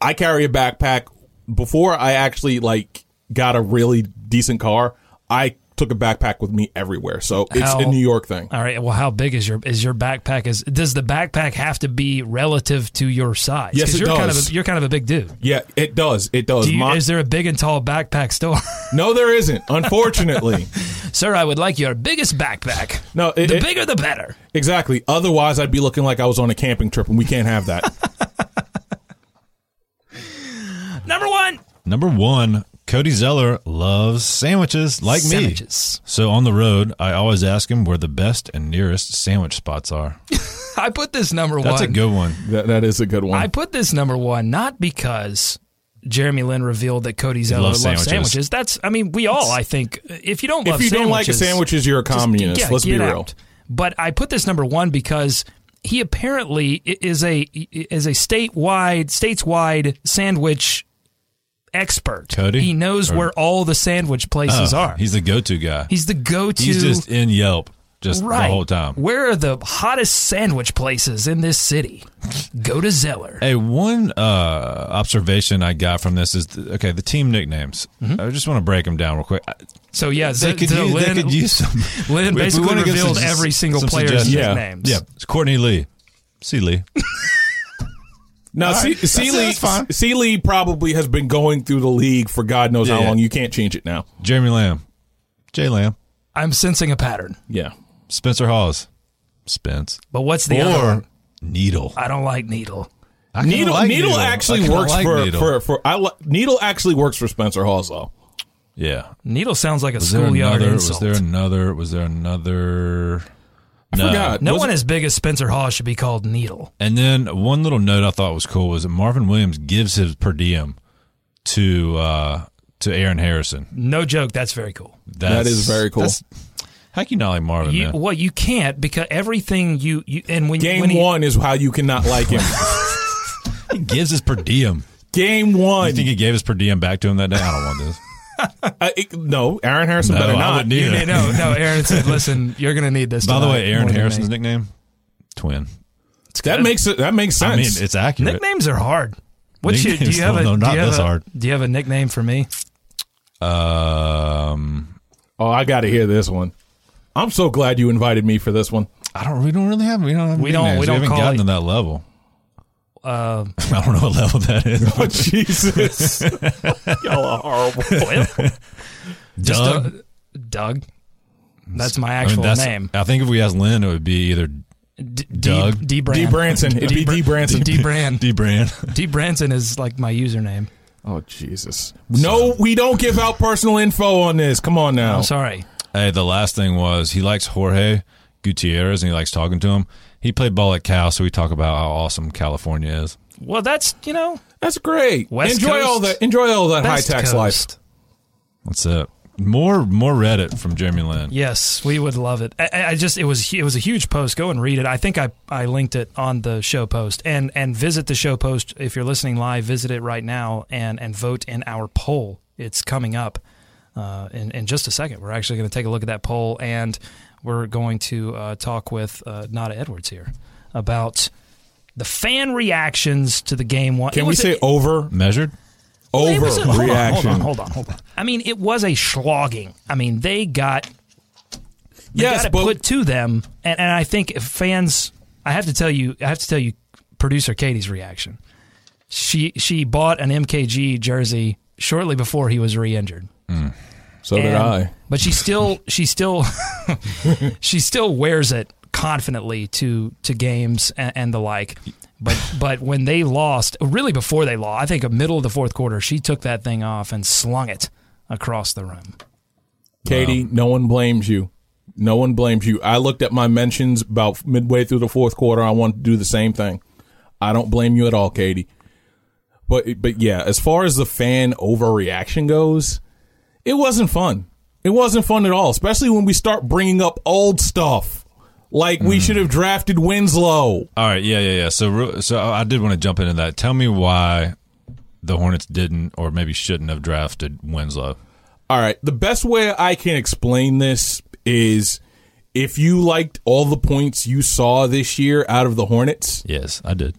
I carry a backpack. Before I actually like got a really decent car, I took a backpack with me everywhere. So it's How- a New York thing. All right. Well, how big is your is your backpack? Is does the backpack have to be relative to your size? Yes, it you're Kind of does. a, you're kind of a big dude. Yeah, it does. It does. Do you, My- is there a big and tall backpack store? no, there isn't. Unfortunately, Sir, I would like your biggest backpack. No, it- the it- bigger the better. exactly. Otherwise, I'd be looking like I was on a camping trip, and we can't have that. Number one. Number one, Cody Zeller loves sandwiches like Sandwiches. me. So on the road, I always ask him where the best and nearest sandwich spots are. I put this number That's one. That's a good one. That, that is a good one. I put this number one not because Jeremy Lin revealed that Cody Zeller loves loves sandwiches. sandwiches. That's, I mean, we all, I think, if you don't if love you don't like sandwiches, sandwiches, you're a just communist. get- Let's be real. out. But I put this number one because he apparently is a is a statewide stateswide sandwich expert. Cody? he knows Or- where all the sandwich places Oh, are. He's the go-to guy. He's the go-to. He's just in Yelp just right the whole time. Where are the hottest sandwich places in this city? Go to Zeller. Hey, one uh, observation I got from this is th- okay. The team nicknames. Mm-hmm. I just want to break them down real quick. So yeah, They Z- could, so use, Lin, they could use some. We basically give some revealed every single player's. Yeah. nicknames. Yeah, it's Courtney Lee. See Lee. Now, C- Sealy, that's. Sealy probably has been going through the league for God knows how long. You can't change it now. Jeremy Lamb. Jay Lamb. I'm sensing a pattern. Yeah. Spencer Hawes. Spence. But what's the or one? Needle. I don't like Needle. I Needle, like Needle I actually works like for, Needle. for for I li- Needle actually works for Spencer Hawes though. Yeah. Needle sounds like a Was there schoolyard another? insult. Was there another? Was there another? I no. forgot. no Was one it- as big as Spencer Hawes should be called Needle. And then one little note I thought was cool was that Marvin Williams gives his per diem to uh, to Aaron Harrison. No joke. That's very cool. That's, That is very cool. that's- How can you not like Marvin? You, man? well, you can't because everything you, you and when Game when he, one is how you cannot like him. He gives his per diem. Game one. You think he gave his per diem back to him that day? I don't want this. Uh, it- no, Aaron Harrison No, better not. wouldn't You either. know, no, Aaron said, "Listen, you're going to need this." By the way, Aaron Harrison's nickname, twin. That makes it. That makes sense. I mean, it's accurate. nicknames are hard. What's your, do you have a no, not have this a, hard. Do you have a nickname for me? Um, oh, I got to hear this one. I'm so glad you invited me for this one. I don't. We don't really have. We don't have. We don't- nicknames. we don't haven't call gotten it- to that level. Uh, I don't know what level that is. Oh Jesus! Y'all are horrible. well, just Doug. uh, Doug. That's my I mean, actual that's- name. I think if we asked Lin, it would be either D- Doug. D, D. Brand. Branson. It'd be D. Branson. D Brand. D. Brand. D Branson is like my username. Oh Jesus! No, we don't give out personal info on this. Come on now. I'm sorry. Hey, the last thing was he likes Jorge Gutierrez and he likes talking to him. He played ball at Cal, so we talk about how awesome California is. Well, that's you know That's great. West enjoy Coast. all that. Enjoy all that high best tax life. coast. That's it. More more Reddit from Jeremy Lin. Yes, we would love it. I, I just it was it was a huge post. Go and read it. I think I, I linked it on the show post and and visit the show post if you're listening live. Visit it right now and and vote in our poll. It's coming up uh, in in just a second. We're actually going to take a look at that poll and we're going to uh, talk with uh, Nada Edwards here about the fan reactions to the game. One. Can we say a, over Measured? over a- hold on, reaction? hold on, hold on, hold on. I mean, it was a slogging. I mean, they got they Yes, got it put to them, and, and I think if fans, I have to tell you, I have to tell you, producer Katie's reaction. She she bought an MKG jersey shortly before he was re-injured. So did I. But she still she still she still wears it confidently to to games and, and the like. But but when they lost, really before they lost, I think a middle of the fourth quarter, she took that thing off and slung it across the room. Katie, no one blames you. No one blames you. I looked at my mentions about midway through the fourth quarter. I wanted to do the same thing. I don't blame you at all, Katie. But but yeah, as far as the fan overreaction goes, it wasn't fun. It wasn't fun at all, especially when we start bringing up old stuff. Like we mm. should have drafted Winslow. All right, yeah, yeah, yeah. So, so I did want to jump into that. Tell me why the Hornets didn't, or maybe shouldn't have drafted Winslow. All right. The best way I can explain this is if you liked all the points you saw this year out of the Hornets, Yes, I did.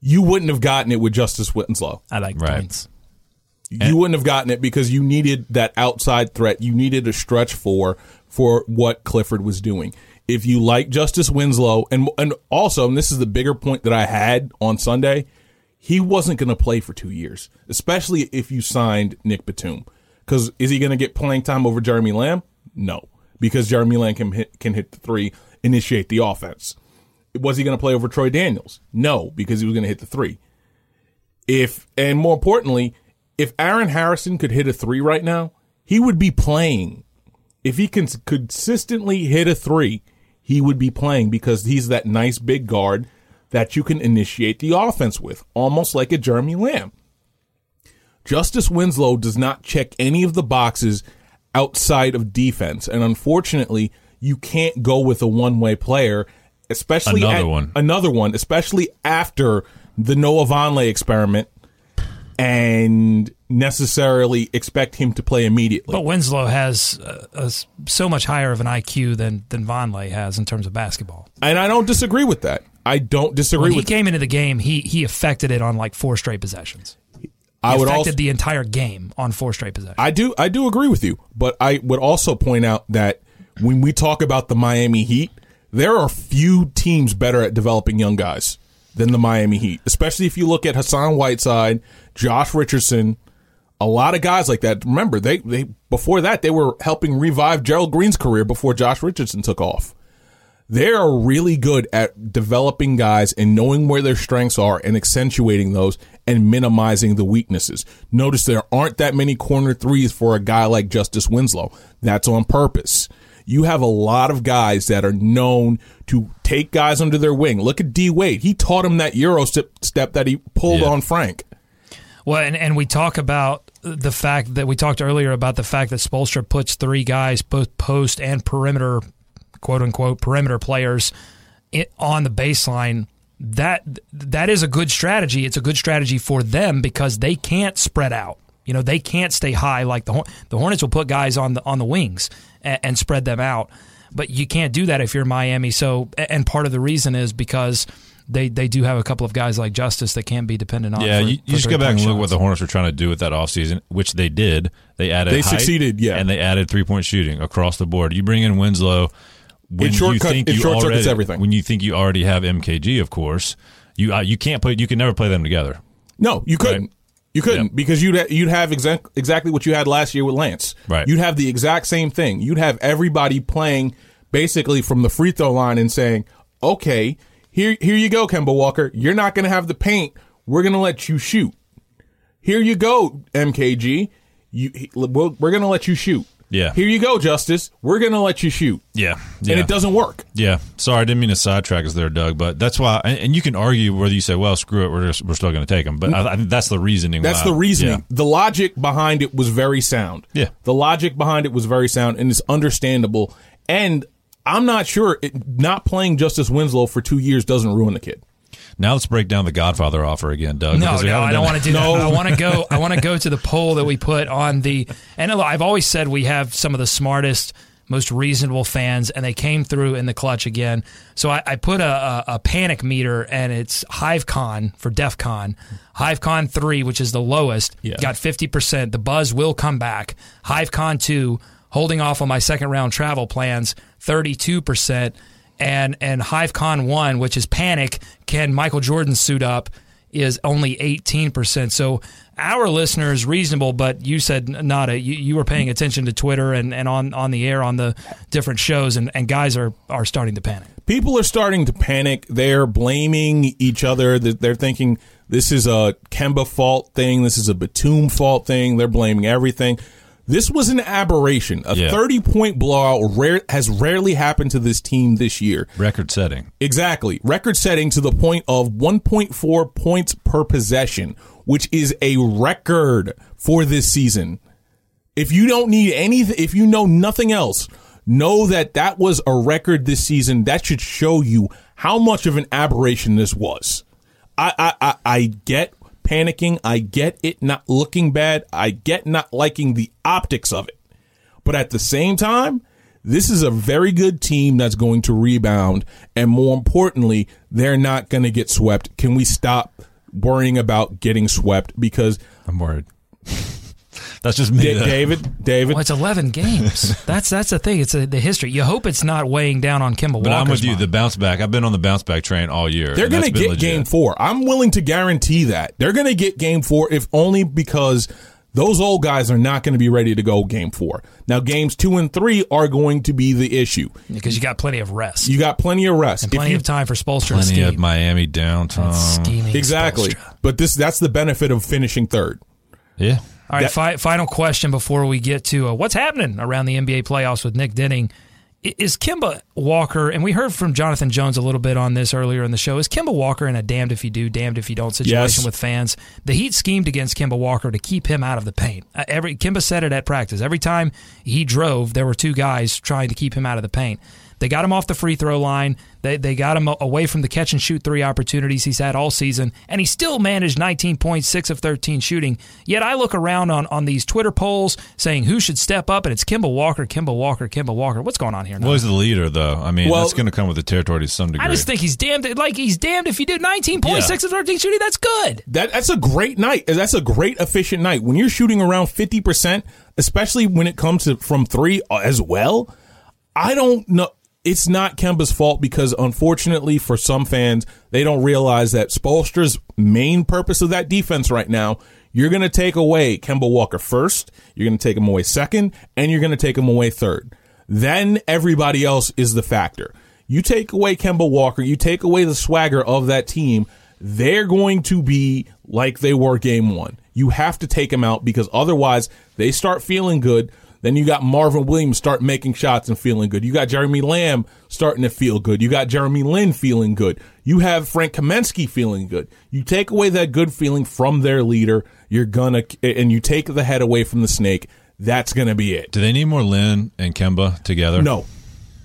you wouldn't have gotten it with Justice Winslow. I like Right. points. You wouldn't have gotten it because you needed that outside threat. You needed a stretch for for what Clifford was doing. If you like Justice Winslow, and and also, and this is the bigger point that I had on Sunday, he wasn't going to play for two years, especially if you signed Nick Batum. Because is he going to get playing time over Jeremy Lamb? No, because Jeremy Lamb can hit can hit the three, initiate the offense. Was he going to play over Troy Daniels? No, because he was going to hit the three. If and more importantly, if Aaron Harrison could hit a three right now, he would be playing. If he can consistently hit a three, he would be playing because he's that nice big guard that you can initiate the offense with, almost like a Jeremy Lamb. Justice Winslow does not check any of the boxes outside of defense, and unfortunately, you can't go with a one-way player, especially Another at- one. another one, especially after the Noah Vonleh experiment, and necessarily expect him to play immediately. But Winslow has uh, so much higher of an IQ than than Vonleh has in terms of basketball. and I don't disagree with that. I don't disagree When he with. came into the game, he he affected it on like four straight possessions. He I would affected also. the entire game on four straight possessions. I do. I do agree with you, but I would also point out that when we talk about the Miami Heat, there are few teams better at developing young guys than the Miami Heat. Especially if you look at Hassan Whiteside, Josh Richardson, a lot of guys like that. Remember, they they before that they were helping revive Gerald Green's career before Josh Richardson took off. They are really good at developing guys and knowing where their strengths are and accentuating those and minimizing the weaknesses. Notice there aren't that many corner threes for a guy like Justice Winslow. That's on purpose. You have a lot of guys that are known to take guys under their wing. Look at D Wade. He taught him that Euro step, step that he pulled Yeah. on Frank. Well, and, and we talk about the fact that we talked earlier about the fact that Spoelstra puts three guys, both post and perimeter, quote unquote, perimeter players on the baseline. That that is a good strategy. It's a good strategy for them because they can't spread out. You know, they can't stay high like the the Hornets will put guys on the on the wings and, and spread them out. But you can't do that if you're Miami. So, and part of the reason is because they they do have a couple of guys like Justice that can't be dependent on. Yeah, for- you, for you just go back and three-point look what the Hornets were trying to do with that offseason, which they did. They added They height, succeeded, yeah. and they added three point shooting across the board. You bring in Winslow when you think you short circuits already everything. when you think you already have MKG, of course. You uh, you can't play. You can never play them together. No, you couldn't. Right. You couldn't Yeah. because you'd you'd have exact, exactly what you had last year with Lance. Right. You'd have the exact same thing. You'd have everybody playing basically from the free throw line and saying, "Okay, here here you go, Kemba Walker. You're not going to have the paint. We're going to let you shoot. Here you go, MKG. You we're, we're going to let you shoot. Yeah. Here you go, Justice. We're going to let you shoot. Yeah, And it doesn't work. Yeah, sorry, I didn't mean to sidetrack us there, Doug. But that's why, and, and you can argue whether you say, "Well, screw it, we're just, we're still going to take them." But I, I that's the reasoning. That's why- the reasoning. Yeah. The logic behind it was very sound. Yeah. The logic behind it was very sound and it's understandable. And I'm not sure it, not playing Justice Winslow for two years doesn't ruin the kid. Now let's break down the Godfather offer again, Doug. No, we no, I don't want to do No. that. I want to go. I want to go to the poll that we put on the. And I've always said we have some of the smartest, most reasonable fans, and they came through in the clutch again. So I, I put a, a, a panic meter, and it's HiveCon for DEF CON. HiveCon three, which is the lowest, Yeah. got fifty percent. The buzz will come back. HiveCon two, holding off on my second round travel plans, thirty two percent. And and HiveCon one, which is panic, can Michael Jordan suit up? is only 18%. So our listeners reasonable, but you said Nada, you, you were paying attention to Twitter and, and on, on the air on the different shows and, and guys are, are starting to panic. People are starting to panic. They're blaming each other. They're thinking this is a Kemba fault thing. This is a Batum fault thing. They're blaming everything. This was an aberration. A Yeah. 30 point blowout rare, has rarely happened to this team this year. record setting. Exactly. Record setting to the point of 1.4 points per possession, which is a record for this season. If you don't need anything, if you know nothing else, know that that was a record this season. That should show you how much of an aberration this was. I, I, I, I get panicking. I get it not looking bad. I get not liking the optics of it. But at the same time, this is a very good team that's going to rebound. And more importantly, they're not going to get swept. Can we stop worrying about getting swept? Because I'm worried. That's just me. Da- David, David, Well, it's 11 games. that's that's the thing. It's a, the history. You hope it's not weighing down on Kimball But I'm with you. mind. The bounce back. I've been on the bounce back train all year. they're going to get legit. game four. I'm willing to guarantee that. They're going to get game four, if only because those old guys are not going to be ready to go game four. Now, games two and three are going to be the issue. because you got plenty of rest You got plenty of rest. and plenty you- of time for Spoelstra to Plenty scheme. of Miami downtown. Exactly. Spoelstra. But this that's the benefit of finishing third. Yeah. All right, fi- final question before we get to uh, what's happening around the NBA playoffs with Nick Denning. Is Kemba Walker, and we heard from Jonathan Jones a little bit on this earlier in the show, is Kemba Walker in a damned if you do, damned if you don't situation Yes. with fans? The Heat schemed against Kemba Walker to keep him out of the paint. Uh, every Kemba said it at practice. Every time he drove, there were two guys trying to keep him out of the paint. They got him off the free throw line. They, they got him away from the catch and shoot three opportunities he's had all season, and he still managed 19.6 of 13 shooting. Yet I look around on, on these Twitter polls saying who should step up, and it's Kemba Walker, Kemba Walker, Kemba Walker. What's going on here? now? Well, he's the leader, though. I mean, Well- that's going to come with the territory to some degree. I just think he's damned. Like he's damned if you do 19 points, Yeah. 6 of 13 shooting. That's good. That that's a great night. That's a great efficient night. When you're shooting around 50%, especially when it comes to from 3 uh, as well, I don't know it's not Kemba's fault because unfortunately for some fans, they don't realize that Spoelstra's main purpose of that defense right now, you're going to take away Kemba Walker first, you're going to take him away second, and you're going to take him away third. Then everybody else is the factor. You take away Kemba Walker, you take away the swagger of that team, they're going to be like they were game one. You have to take them out because otherwise they start feeling good. Then you got Marvin Williams start making shots and feeling good. You got Jeremy Lamb starting to feel good. You got Jeremy Lin feeling good. You have Frank Kaminsky feeling good. You take away that good feeling from their leader, you're gonna, and you take the head away from the snake. That's gonna be it. Do they need more Lin and Kemba together? No,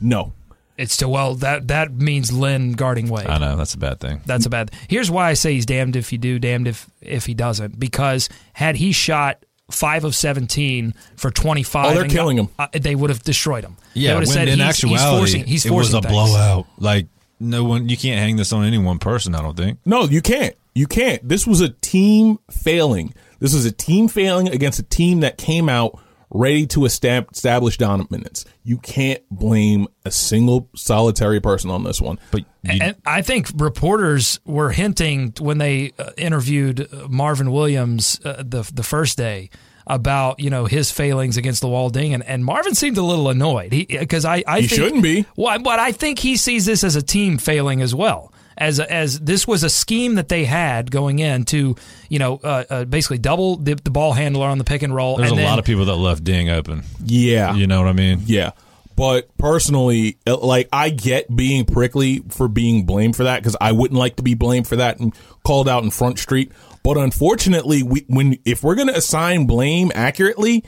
no. It's to well that that means Lin guarding Wade. I know that's a bad thing. That's a bad. Here's why I say he's damned if you do, damned if if he doesn't. Because had he shot five of seventeen for twenty five, Oh, they're killing him. Uh, they would have destroyed him. they Yeah, would when have said in he's, actuality, he's forcing. He's it was a things. blowout. Like no one, you can't hang this on any one person. I don't think. No, you can't. You can't. This was a team failing. This was a team failing against a team that came out ready to establish dominance. You can't blame a single solitary person on this one. But you, And I think reporters were hinting when they uh, interviewed uh, Marvin Williams uh, the the first day about you know his failings against the Walding, and, and Marvin seemed a little annoyed. He because I I He think, shouldn't be. Well, but I think he sees this as a team failing as well. As, as this was a scheme that they had going in to you know uh, uh, basically double the, the ball handler on the pick and roll. there's and a then, lot of people that left Deng open. Yeah. You know what I mean? Yeah. But personally, uh, like I get being prickly for being blamed for that because I wouldn't like to be blamed for that and called out in Front Street. But unfortunately, we, when if we're going to assign blame accurately,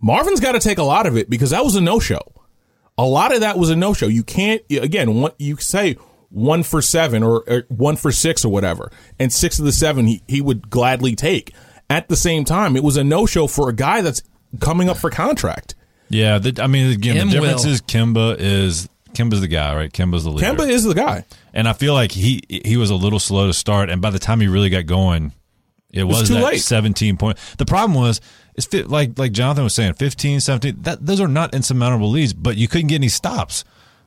Marvin's got to take a lot of it because that was a no show. A lot of that was a no show. You can't again. What you say one for seven or, or one for six or whatever, and six of the seven he, he would gladly take. At the same time, it was a no show for a guy that's coming up for contract. Yeah. The, I mean, again, Kim the difference will. is Kemba is Kemba's the guy, right? Kemba's the leader. Kemba is the guy. and I feel like he he was a little slow to start, and by the time he really got going, it was, too that late. 17 point. The problem was, it's fi- like like Jonathan was saying, 15, 17. That those are not insurmountable leads, but you couldn't get any stops.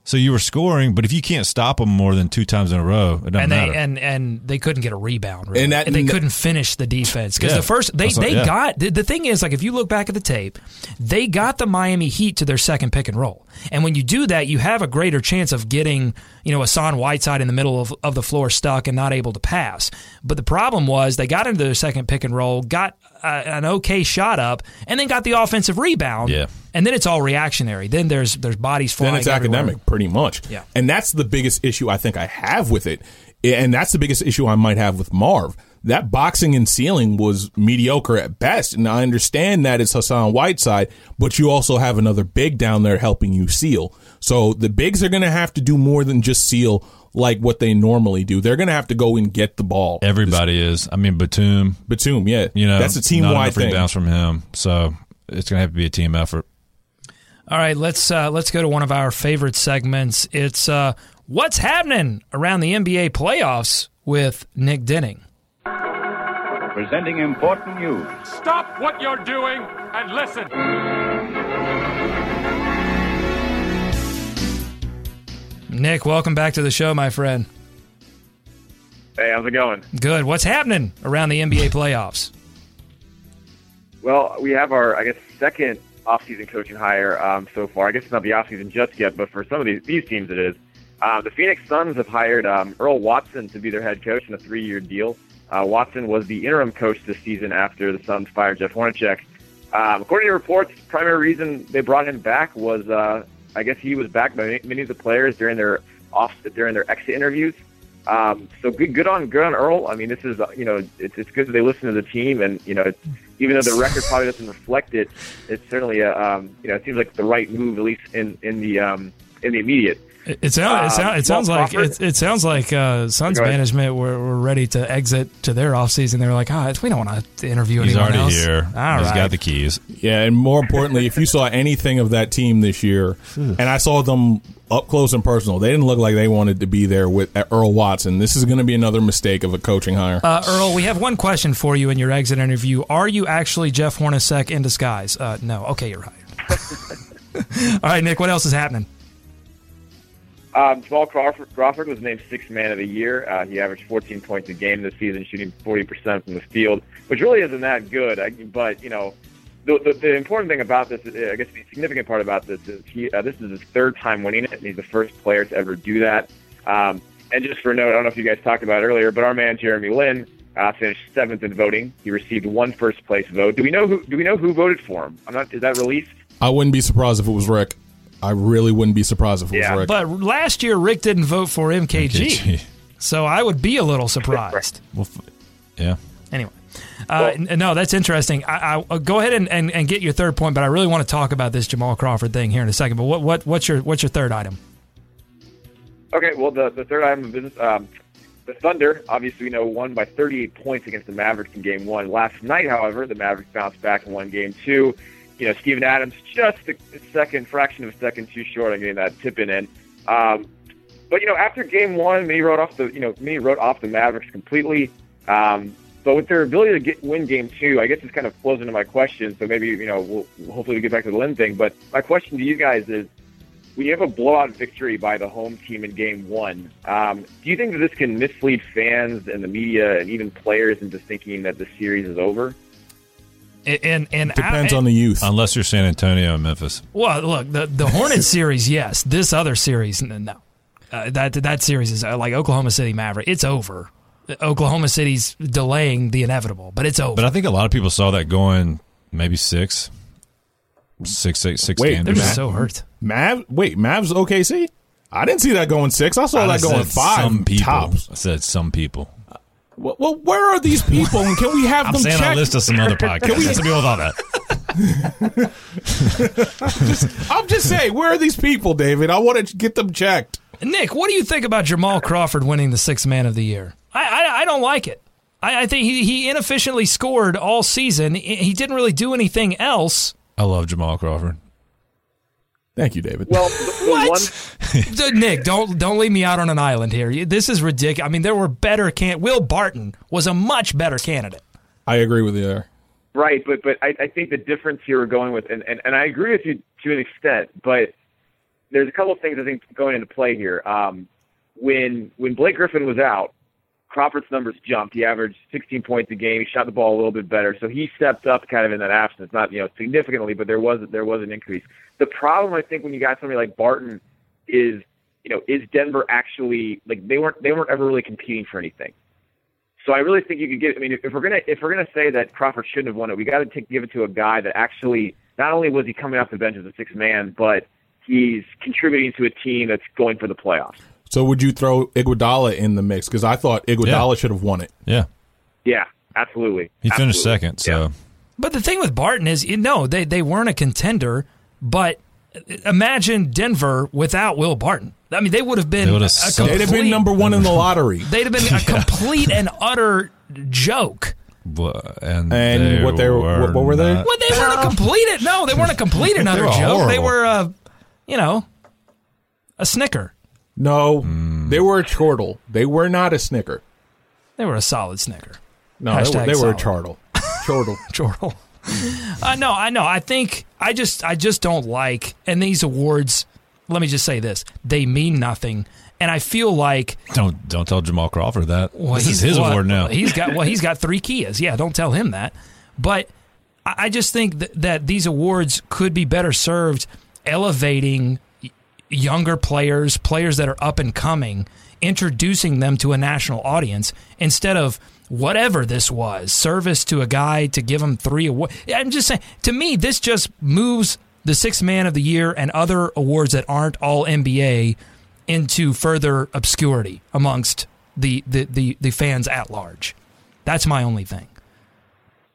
So you were scoring, but if you can't stop them more than two times in a row, it doesn't and matter. they and and they couldn't get a rebound, really. And that- they couldn't finish the defense because Yeah. the first they That's what- they yeah. got the, the thing is like if you look back at the tape, they got the Miami Heat to their second pick and roll, and when you do that, you have a greater chance of getting you know Hassan Whiteside in the middle of, of the floor stuck and not able to pass. But the problem was they got into their second pick and roll, got uh, an okay shot up, and then got the offensive rebound. Yeah. and then it's all reactionary. Then there's there's bodies flying. then it's everywhere. academic, pretty much. Yeah. And that's the biggest issue I think I have with it. And that's the biggest issue I might have with Marv. That boxing and sealing was mediocre at best. And I understand that it's Hassan Whiteside, but you also have another big down there helping you seal. So the bigs are going to have to do more than just seal like what they normally do. They're going to have to go and get the ball. Everybody is. I mean, Batum, Batum, yeah. you know, that's a team not wide enough thing. rebounds from him. So it's going to have to be a team effort. All right, let's uh, let's go to one of our favorite segments. It's uh, what's happening around the NBA playoffs with Nick Denning. Presenting important news. Stop what you're doing and listen. Nick, welcome back to the show, my friend. Hey, how's it going? Good. What's happening around the NBA playoffs? Well, we have our, I guess, second offseason coaching hire um, so far. I guess it's not the offseason just yet, but for some of these, these teams it is. Uh, the Phoenix Suns have hired um, Earl Watson to be their head coach in a three-year deal. Uh, Watson was the interim coach this season after the Suns fired Jeff Hornacek. Um, according to reports, the primary reason they brought him back was, uh, I guess he was backed by many of the players during their off during their exit interviews. Um, so good, good on good on Earl. I mean, this is uh, you know it's it's good that they listen to the team, and you know even though the record probably doesn't reflect it, it's certainly a um, you know it seems like the right move at least in in the um, in the immediate. It, it, sound, it, sound, it sounds like it, it, sounds like uh, Suns management were, were ready to exit to their offseason. They were like, "Ah, oh, we don't want to interview He's anyone already else." here. All He's right. got the keys. Yeah, and more importantly, if you saw anything of that team this year, and I saw them up close and personal, they didn't look like they wanted to be there with Earl Watson. This is going to be another mistake of a coaching hire. Uh, Earl, we have one question for you in your exit interview. Are you actually Jeff Hornacek in disguise? Uh, no. Okay, you're right. All right, Nick. What else is happening? Um, Jamal Crawford, Crawford was named sixth man of the year. Uh, he averaged 14 points a game this season, shooting 40% from the field, which really isn't that good. I, but you know, the, the, the important thing about this, uh, I guess, the significant part about this is he, uh, this is his third time winning it, and he's the first player to ever do that. Um, and just for a note, I don't know if you guys talked about it earlier, but our man Jeremy Lin uh, finished seventh in voting. He received one first place vote. Do we know who? Do we know who voted for him? I'm not. Is that released? I wouldn't be surprised if it was Rick. I really wouldn't be surprised if it was Rick. But last year, Rick didn't vote for MKG, MKG. so I would be a little surprised. Well, f- yeah. Anyway, uh, n- no, that's interesting. I, I, uh, go ahead and, and, and get your third point, but I really want to talk about this Jamal Crawford thing here in a second. But what, what what's your what's your third item? Okay, well, the, the third item of business, um, the Thunder, obviously, we know, won by 38 points against the Mavericks in game one. Last night, however, the Mavericks bounced back and won game two. You know, Steven Adams just a second, fraction of a second too short on getting that tip in. Um, but, you know, after game one, me wrote off the, you know, me wrote off the Mavericks completely. Um, but with their ability to get win game two, I guess this kind of flows into my question. So maybe, you know, we'll hopefully we get back to the Lin thing. But my question to you guys is, we have a blowout victory by the home team in game one. Um, do you think that this can mislead fans and the media and even players into thinking that the series is over? And and Depends I, on the youth. Unless you're San Antonio and Memphis. Well, look, the the Hornets series, yes. This other series, n- no. Uh, that that series is uh, like Oklahoma City Maverick. It's over. Oklahoma City's delaying the inevitable, but it's over. But I think a lot of people saw that going maybe six, six, eight, six Wait, games. They're just so hurt. Mav, wait, Mavs OKC? I didn't see that going six. I saw I that going five Some people. tops. I said some people. Well, well, where are these people? And can we have I'm them saying checked? I listed some other podcasts. Some people thought that. I'm just saying, where are these people, David? I want to get them checked. Nick, what do you think about Jamal Crawford winning the sixth man of the year? I I, I don't like it. I, I think he, he inefficiently scored all season. He he didn't really do anything else. I love Jamal Crawford. Thank you, David. Well, the, the What? one Nick, don't don't leave me out on an island here. This is ridiculous. I mean, there were better can. Will Barton was a much better candidate. I agree with you there. Right, but but I, I think the difference here we're going with, and, and, and I agree with you to an extent, but there's a couple of things I think going into play here. Um, when when Blake Griffin was out, Crawford's numbers jumped. He averaged 16 points a game. He shot the ball a little bit better, so he stepped up kind of in that absence. Not you know significantly, but there was there was an increase. The problem I think when you got somebody like Barton is you know is Denver actually like they weren't they weren't ever really competing for anything. So I really think you could get. I mean, if we're gonna if we're gonna say that Crawford shouldn't have won it, we got to give it to a guy that actually not only was he coming off the bench as a six man, but he's contributing to a team that's going for the playoffs. So would you throw Iguodala in the mix? Because I thought Iguodala should have won it. Yeah. Yeah, absolutely. He finished Absolutely. second, so But the thing with Barton is, you know, they they weren't a contender. But imagine Denver without Will Barton. I mean, they would have been They would a have sucked. They'd have been number one in the lottery. They'd have been a complete and utter joke. wha- and, And what they were- what- what were they? not- Well, they weren't a complete. No, they weren't a complete and utter were joke. They were, uh, you know, a snicker. No, Hmm. they were a chortle. They were not a snicker. They were a solid snicker. No, they were, they were a solid. chortle. Chortle. Chortle. uh, no, I know. I think I just I just don't like and these awards. Let me just say this: they mean nothing, and I feel like Don't don't tell Jamal Crawford that. well, this he's is his well, award now. He's got well, he's got three Kias. Yeah, don't tell him that. But I, I just think that, that these awards could be better served elevating y- younger players, players that are up and coming, introducing them to a national audience instead of whatever this was, service to a guy to give him three awards. I'm just saying, to me, this just moves the sixth man of the year and other awards that aren't all NBA into further obscurity amongst the, the, the, the fans at large. That's my only thing.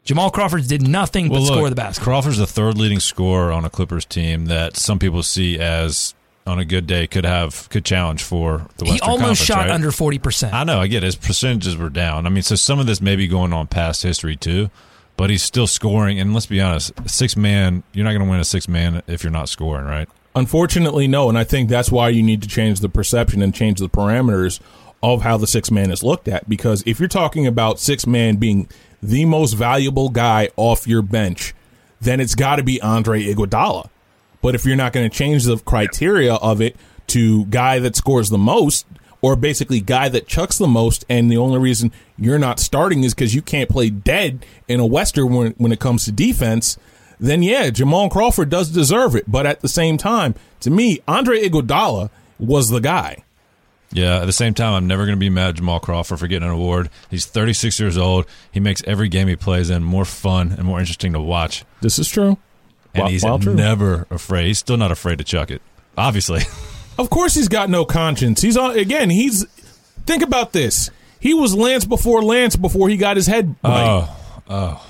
Jamal Crawford did nothing but look, score the basket. Crawford's the third leading scorer on a Clippers team that some people see as on a good day could have could challenge for the Western He almost Conference, shot right? under 40%. I know, I get it. His percentages were down. I mean, so some of this may be going on past history too, but he's still scoring. And let's be honest, six man, you're not going to win a six man if you're not scoring, right? Unfortunately, no, and I think that's why you need to change the perception and change the parameters of how the six man is looked at. Because if you're talking about six man being the most valuable guy off your bench, then it's got to be Andre Iguodala. But if you're not going to change the criteria of it to guy that scores the most, or basically guy that chucks the most, and the only reason you're not starting is because you can't play dead in a Western when, when it comes to defense, then yeah, Jamal Crawford does deserve it. But at the same time, to me, Andre Iguodala was the guy. Yeah, at the same time, I'm never going to be mad at Jamal Crawford for getting an award. He's 36 years old. He makes every game he plays in more fun and more interesting to watch. This is true. And Wild- he's wild true. never afraid. He's still not afraid to chuck it, obviously. Of course, he's got no conscience. He's on again. He's think about this. He was Lance before Lance before he got his head. right. Oh, oh.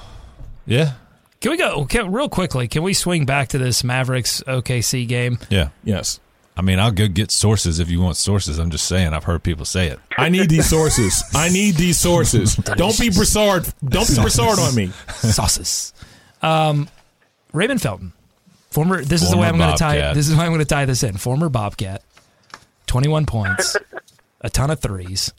Yeah, Can we go can, real quickly? Can we swing back to this Mavericks OKC game? yeah. yes. I mean, I'll go get sources if you want sources. I'm just saying. I've heard people say it. I need these sources. I need these sources. Don't be Broussard. Don't be Broussard on me. Sauces. Um, Raymond Felton, former. This is the way I'm going to tie. This is why I'm going to tie this in. Former Bobcat, 21 points, a ton of threes.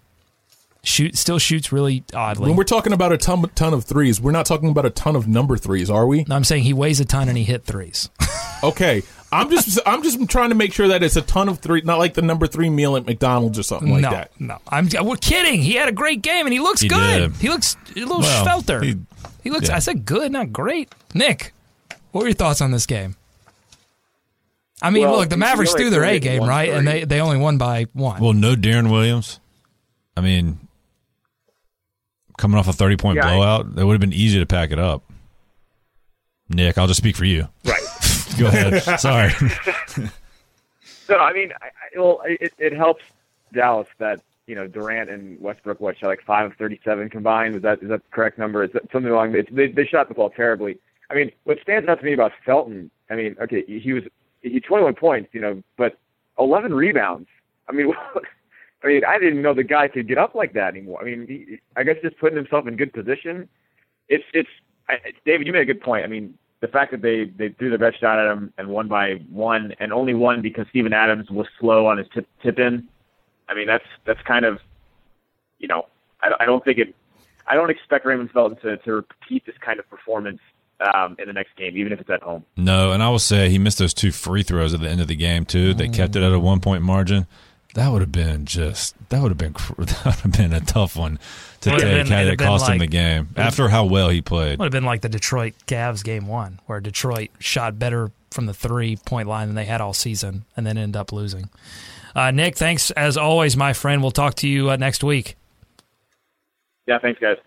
Shoot, still shoots really oddly. When we're talking about a ton, ton of threes, we're not talking about a ton of number threes, are we? No, I'm saying he weighs a ton and he hit threes. Okay. I'm just I'm just trying to make sure that it's a ton of three, not like the number three meal at McDonald's or something like no, that. no, I'm. We're kidding. He had a great game and he looks He good. did. He looks a little Well, svelter. He, he- looks. yeah. I said good, not great. Nick, what were your thoughts on this game? I mean, Well, look, the Mavericks really threw their A game, right? And they, they only won by one. Well, no Deron Williams. I mean, coming off a 30 point Yeah, I- blowout, it would have been easy to pack it up. Nick, I'll just speak for you. Right. Go ahead. Sorry. So I mean, I, I, well, it, it helps Dallas that you know Durant and Westbrook what shot like five of thirty-seven combined. Is that is that the correct number? Is that something along? It's, they they shot the ball terribly. I mean, what stands out to me about Felton, I mean, okay, he was he twenty-one points, you know, but eleven rebounds. I mean, I mean, I didn't know the guy could get up like that anymore. I mean, he, I guess just putting himself in good position. It's it's I, David, you made a good point. I mean, the fact that they they threw their best shot at him and won by one, and only won because Steven Adams was slow on his tip tip in. I mean, that's that's kind of, you know, I, I don't think it. I don't expect Raymond Felton to to repeat this kind of performance um, in the next game, even if it's at home. No, and I will say he missed those two free throws at the end of the game too. They kept it at a one point margin. That would have been just that would have been that would have been a tough one to Would take been- had it'd it have been cost him the game after how well he played. Would have been like the Detroit Cavs game one, where Detroit shot better from the three point line than they had all season, and then ended up losing. Uh, Nick, thanks as always, my friend. We'll talk to you uh, next week. Yeah, thanks, guys.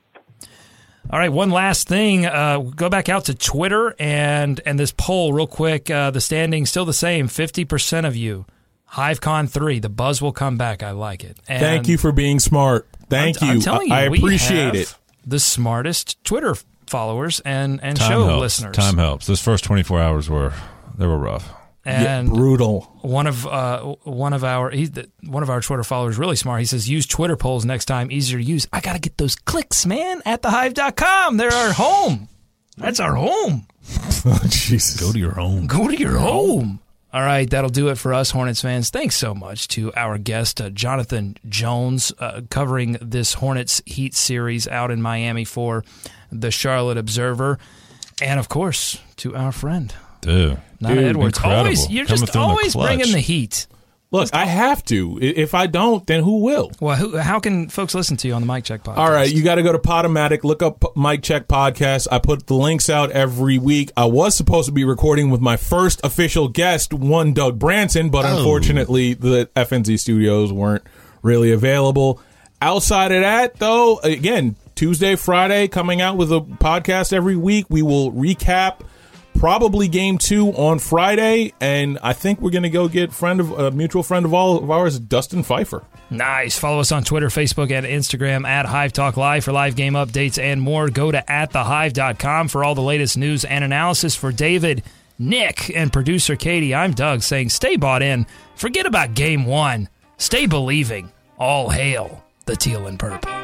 All right, one last thing. Uh, go back out to Twitter and and this poll real quick. Uh, the standing still the same. Fifty percent of you, HiveCon three. The buzz will come back. I like it. And Thank you for being smart. Thank I'm, you. I'm telling you, I we appreciate have it. The smartest Twitter followers and and Time show helps. listeners. Time helps. Those first twenty four hours were they were rough. And brutal. One of uh, one of our he's one of our Twitter followers really smart. He says use Twitter polls next time, easier to use. I got to get those clicks, man, at thehive.com. They're our home. That's our home. Oh, Jesus. Go to your home. Go to your home. All right, that'll do it for us, Hornets fans. Thanks so much to our guest, uh, Jonathan Jones, uh, covering this Hornets Heat series out in Miami for the Charlotte Observer. And of course, to our friend, Dude, Nada Dude, Edwards. incredible. Always, you're Coming just through in the always bringing the heat. Look, I have to. If I don't, then who will? Well, who, how can folks listen to you on the Mic Check podcast? All right, you got to go to Podomatic, look up Mic Check Podcast. I put the links out every week. I was supposed to be recording with my first official guest, one Doug Branson, but oh. unfortunately the FNZ studios weren't really available. outside of that, though, again, Tuesday, Friday, coming out with a podcast every week. We will recap probably game two on Friday, and I think we're going to go get friend of a mutual friend of all of ours, Dustin Pfeiffer. Nice. Follow us on Twitter, Facebook, and Instagram at Hive Talk Live for live game updates and more. Go to atthehive.com for all the latest news and analysis for David, Nick, and producer Katie. I'm Doug saying stay bought in. Forget about game one. Stay believing. All hail the teal and purple.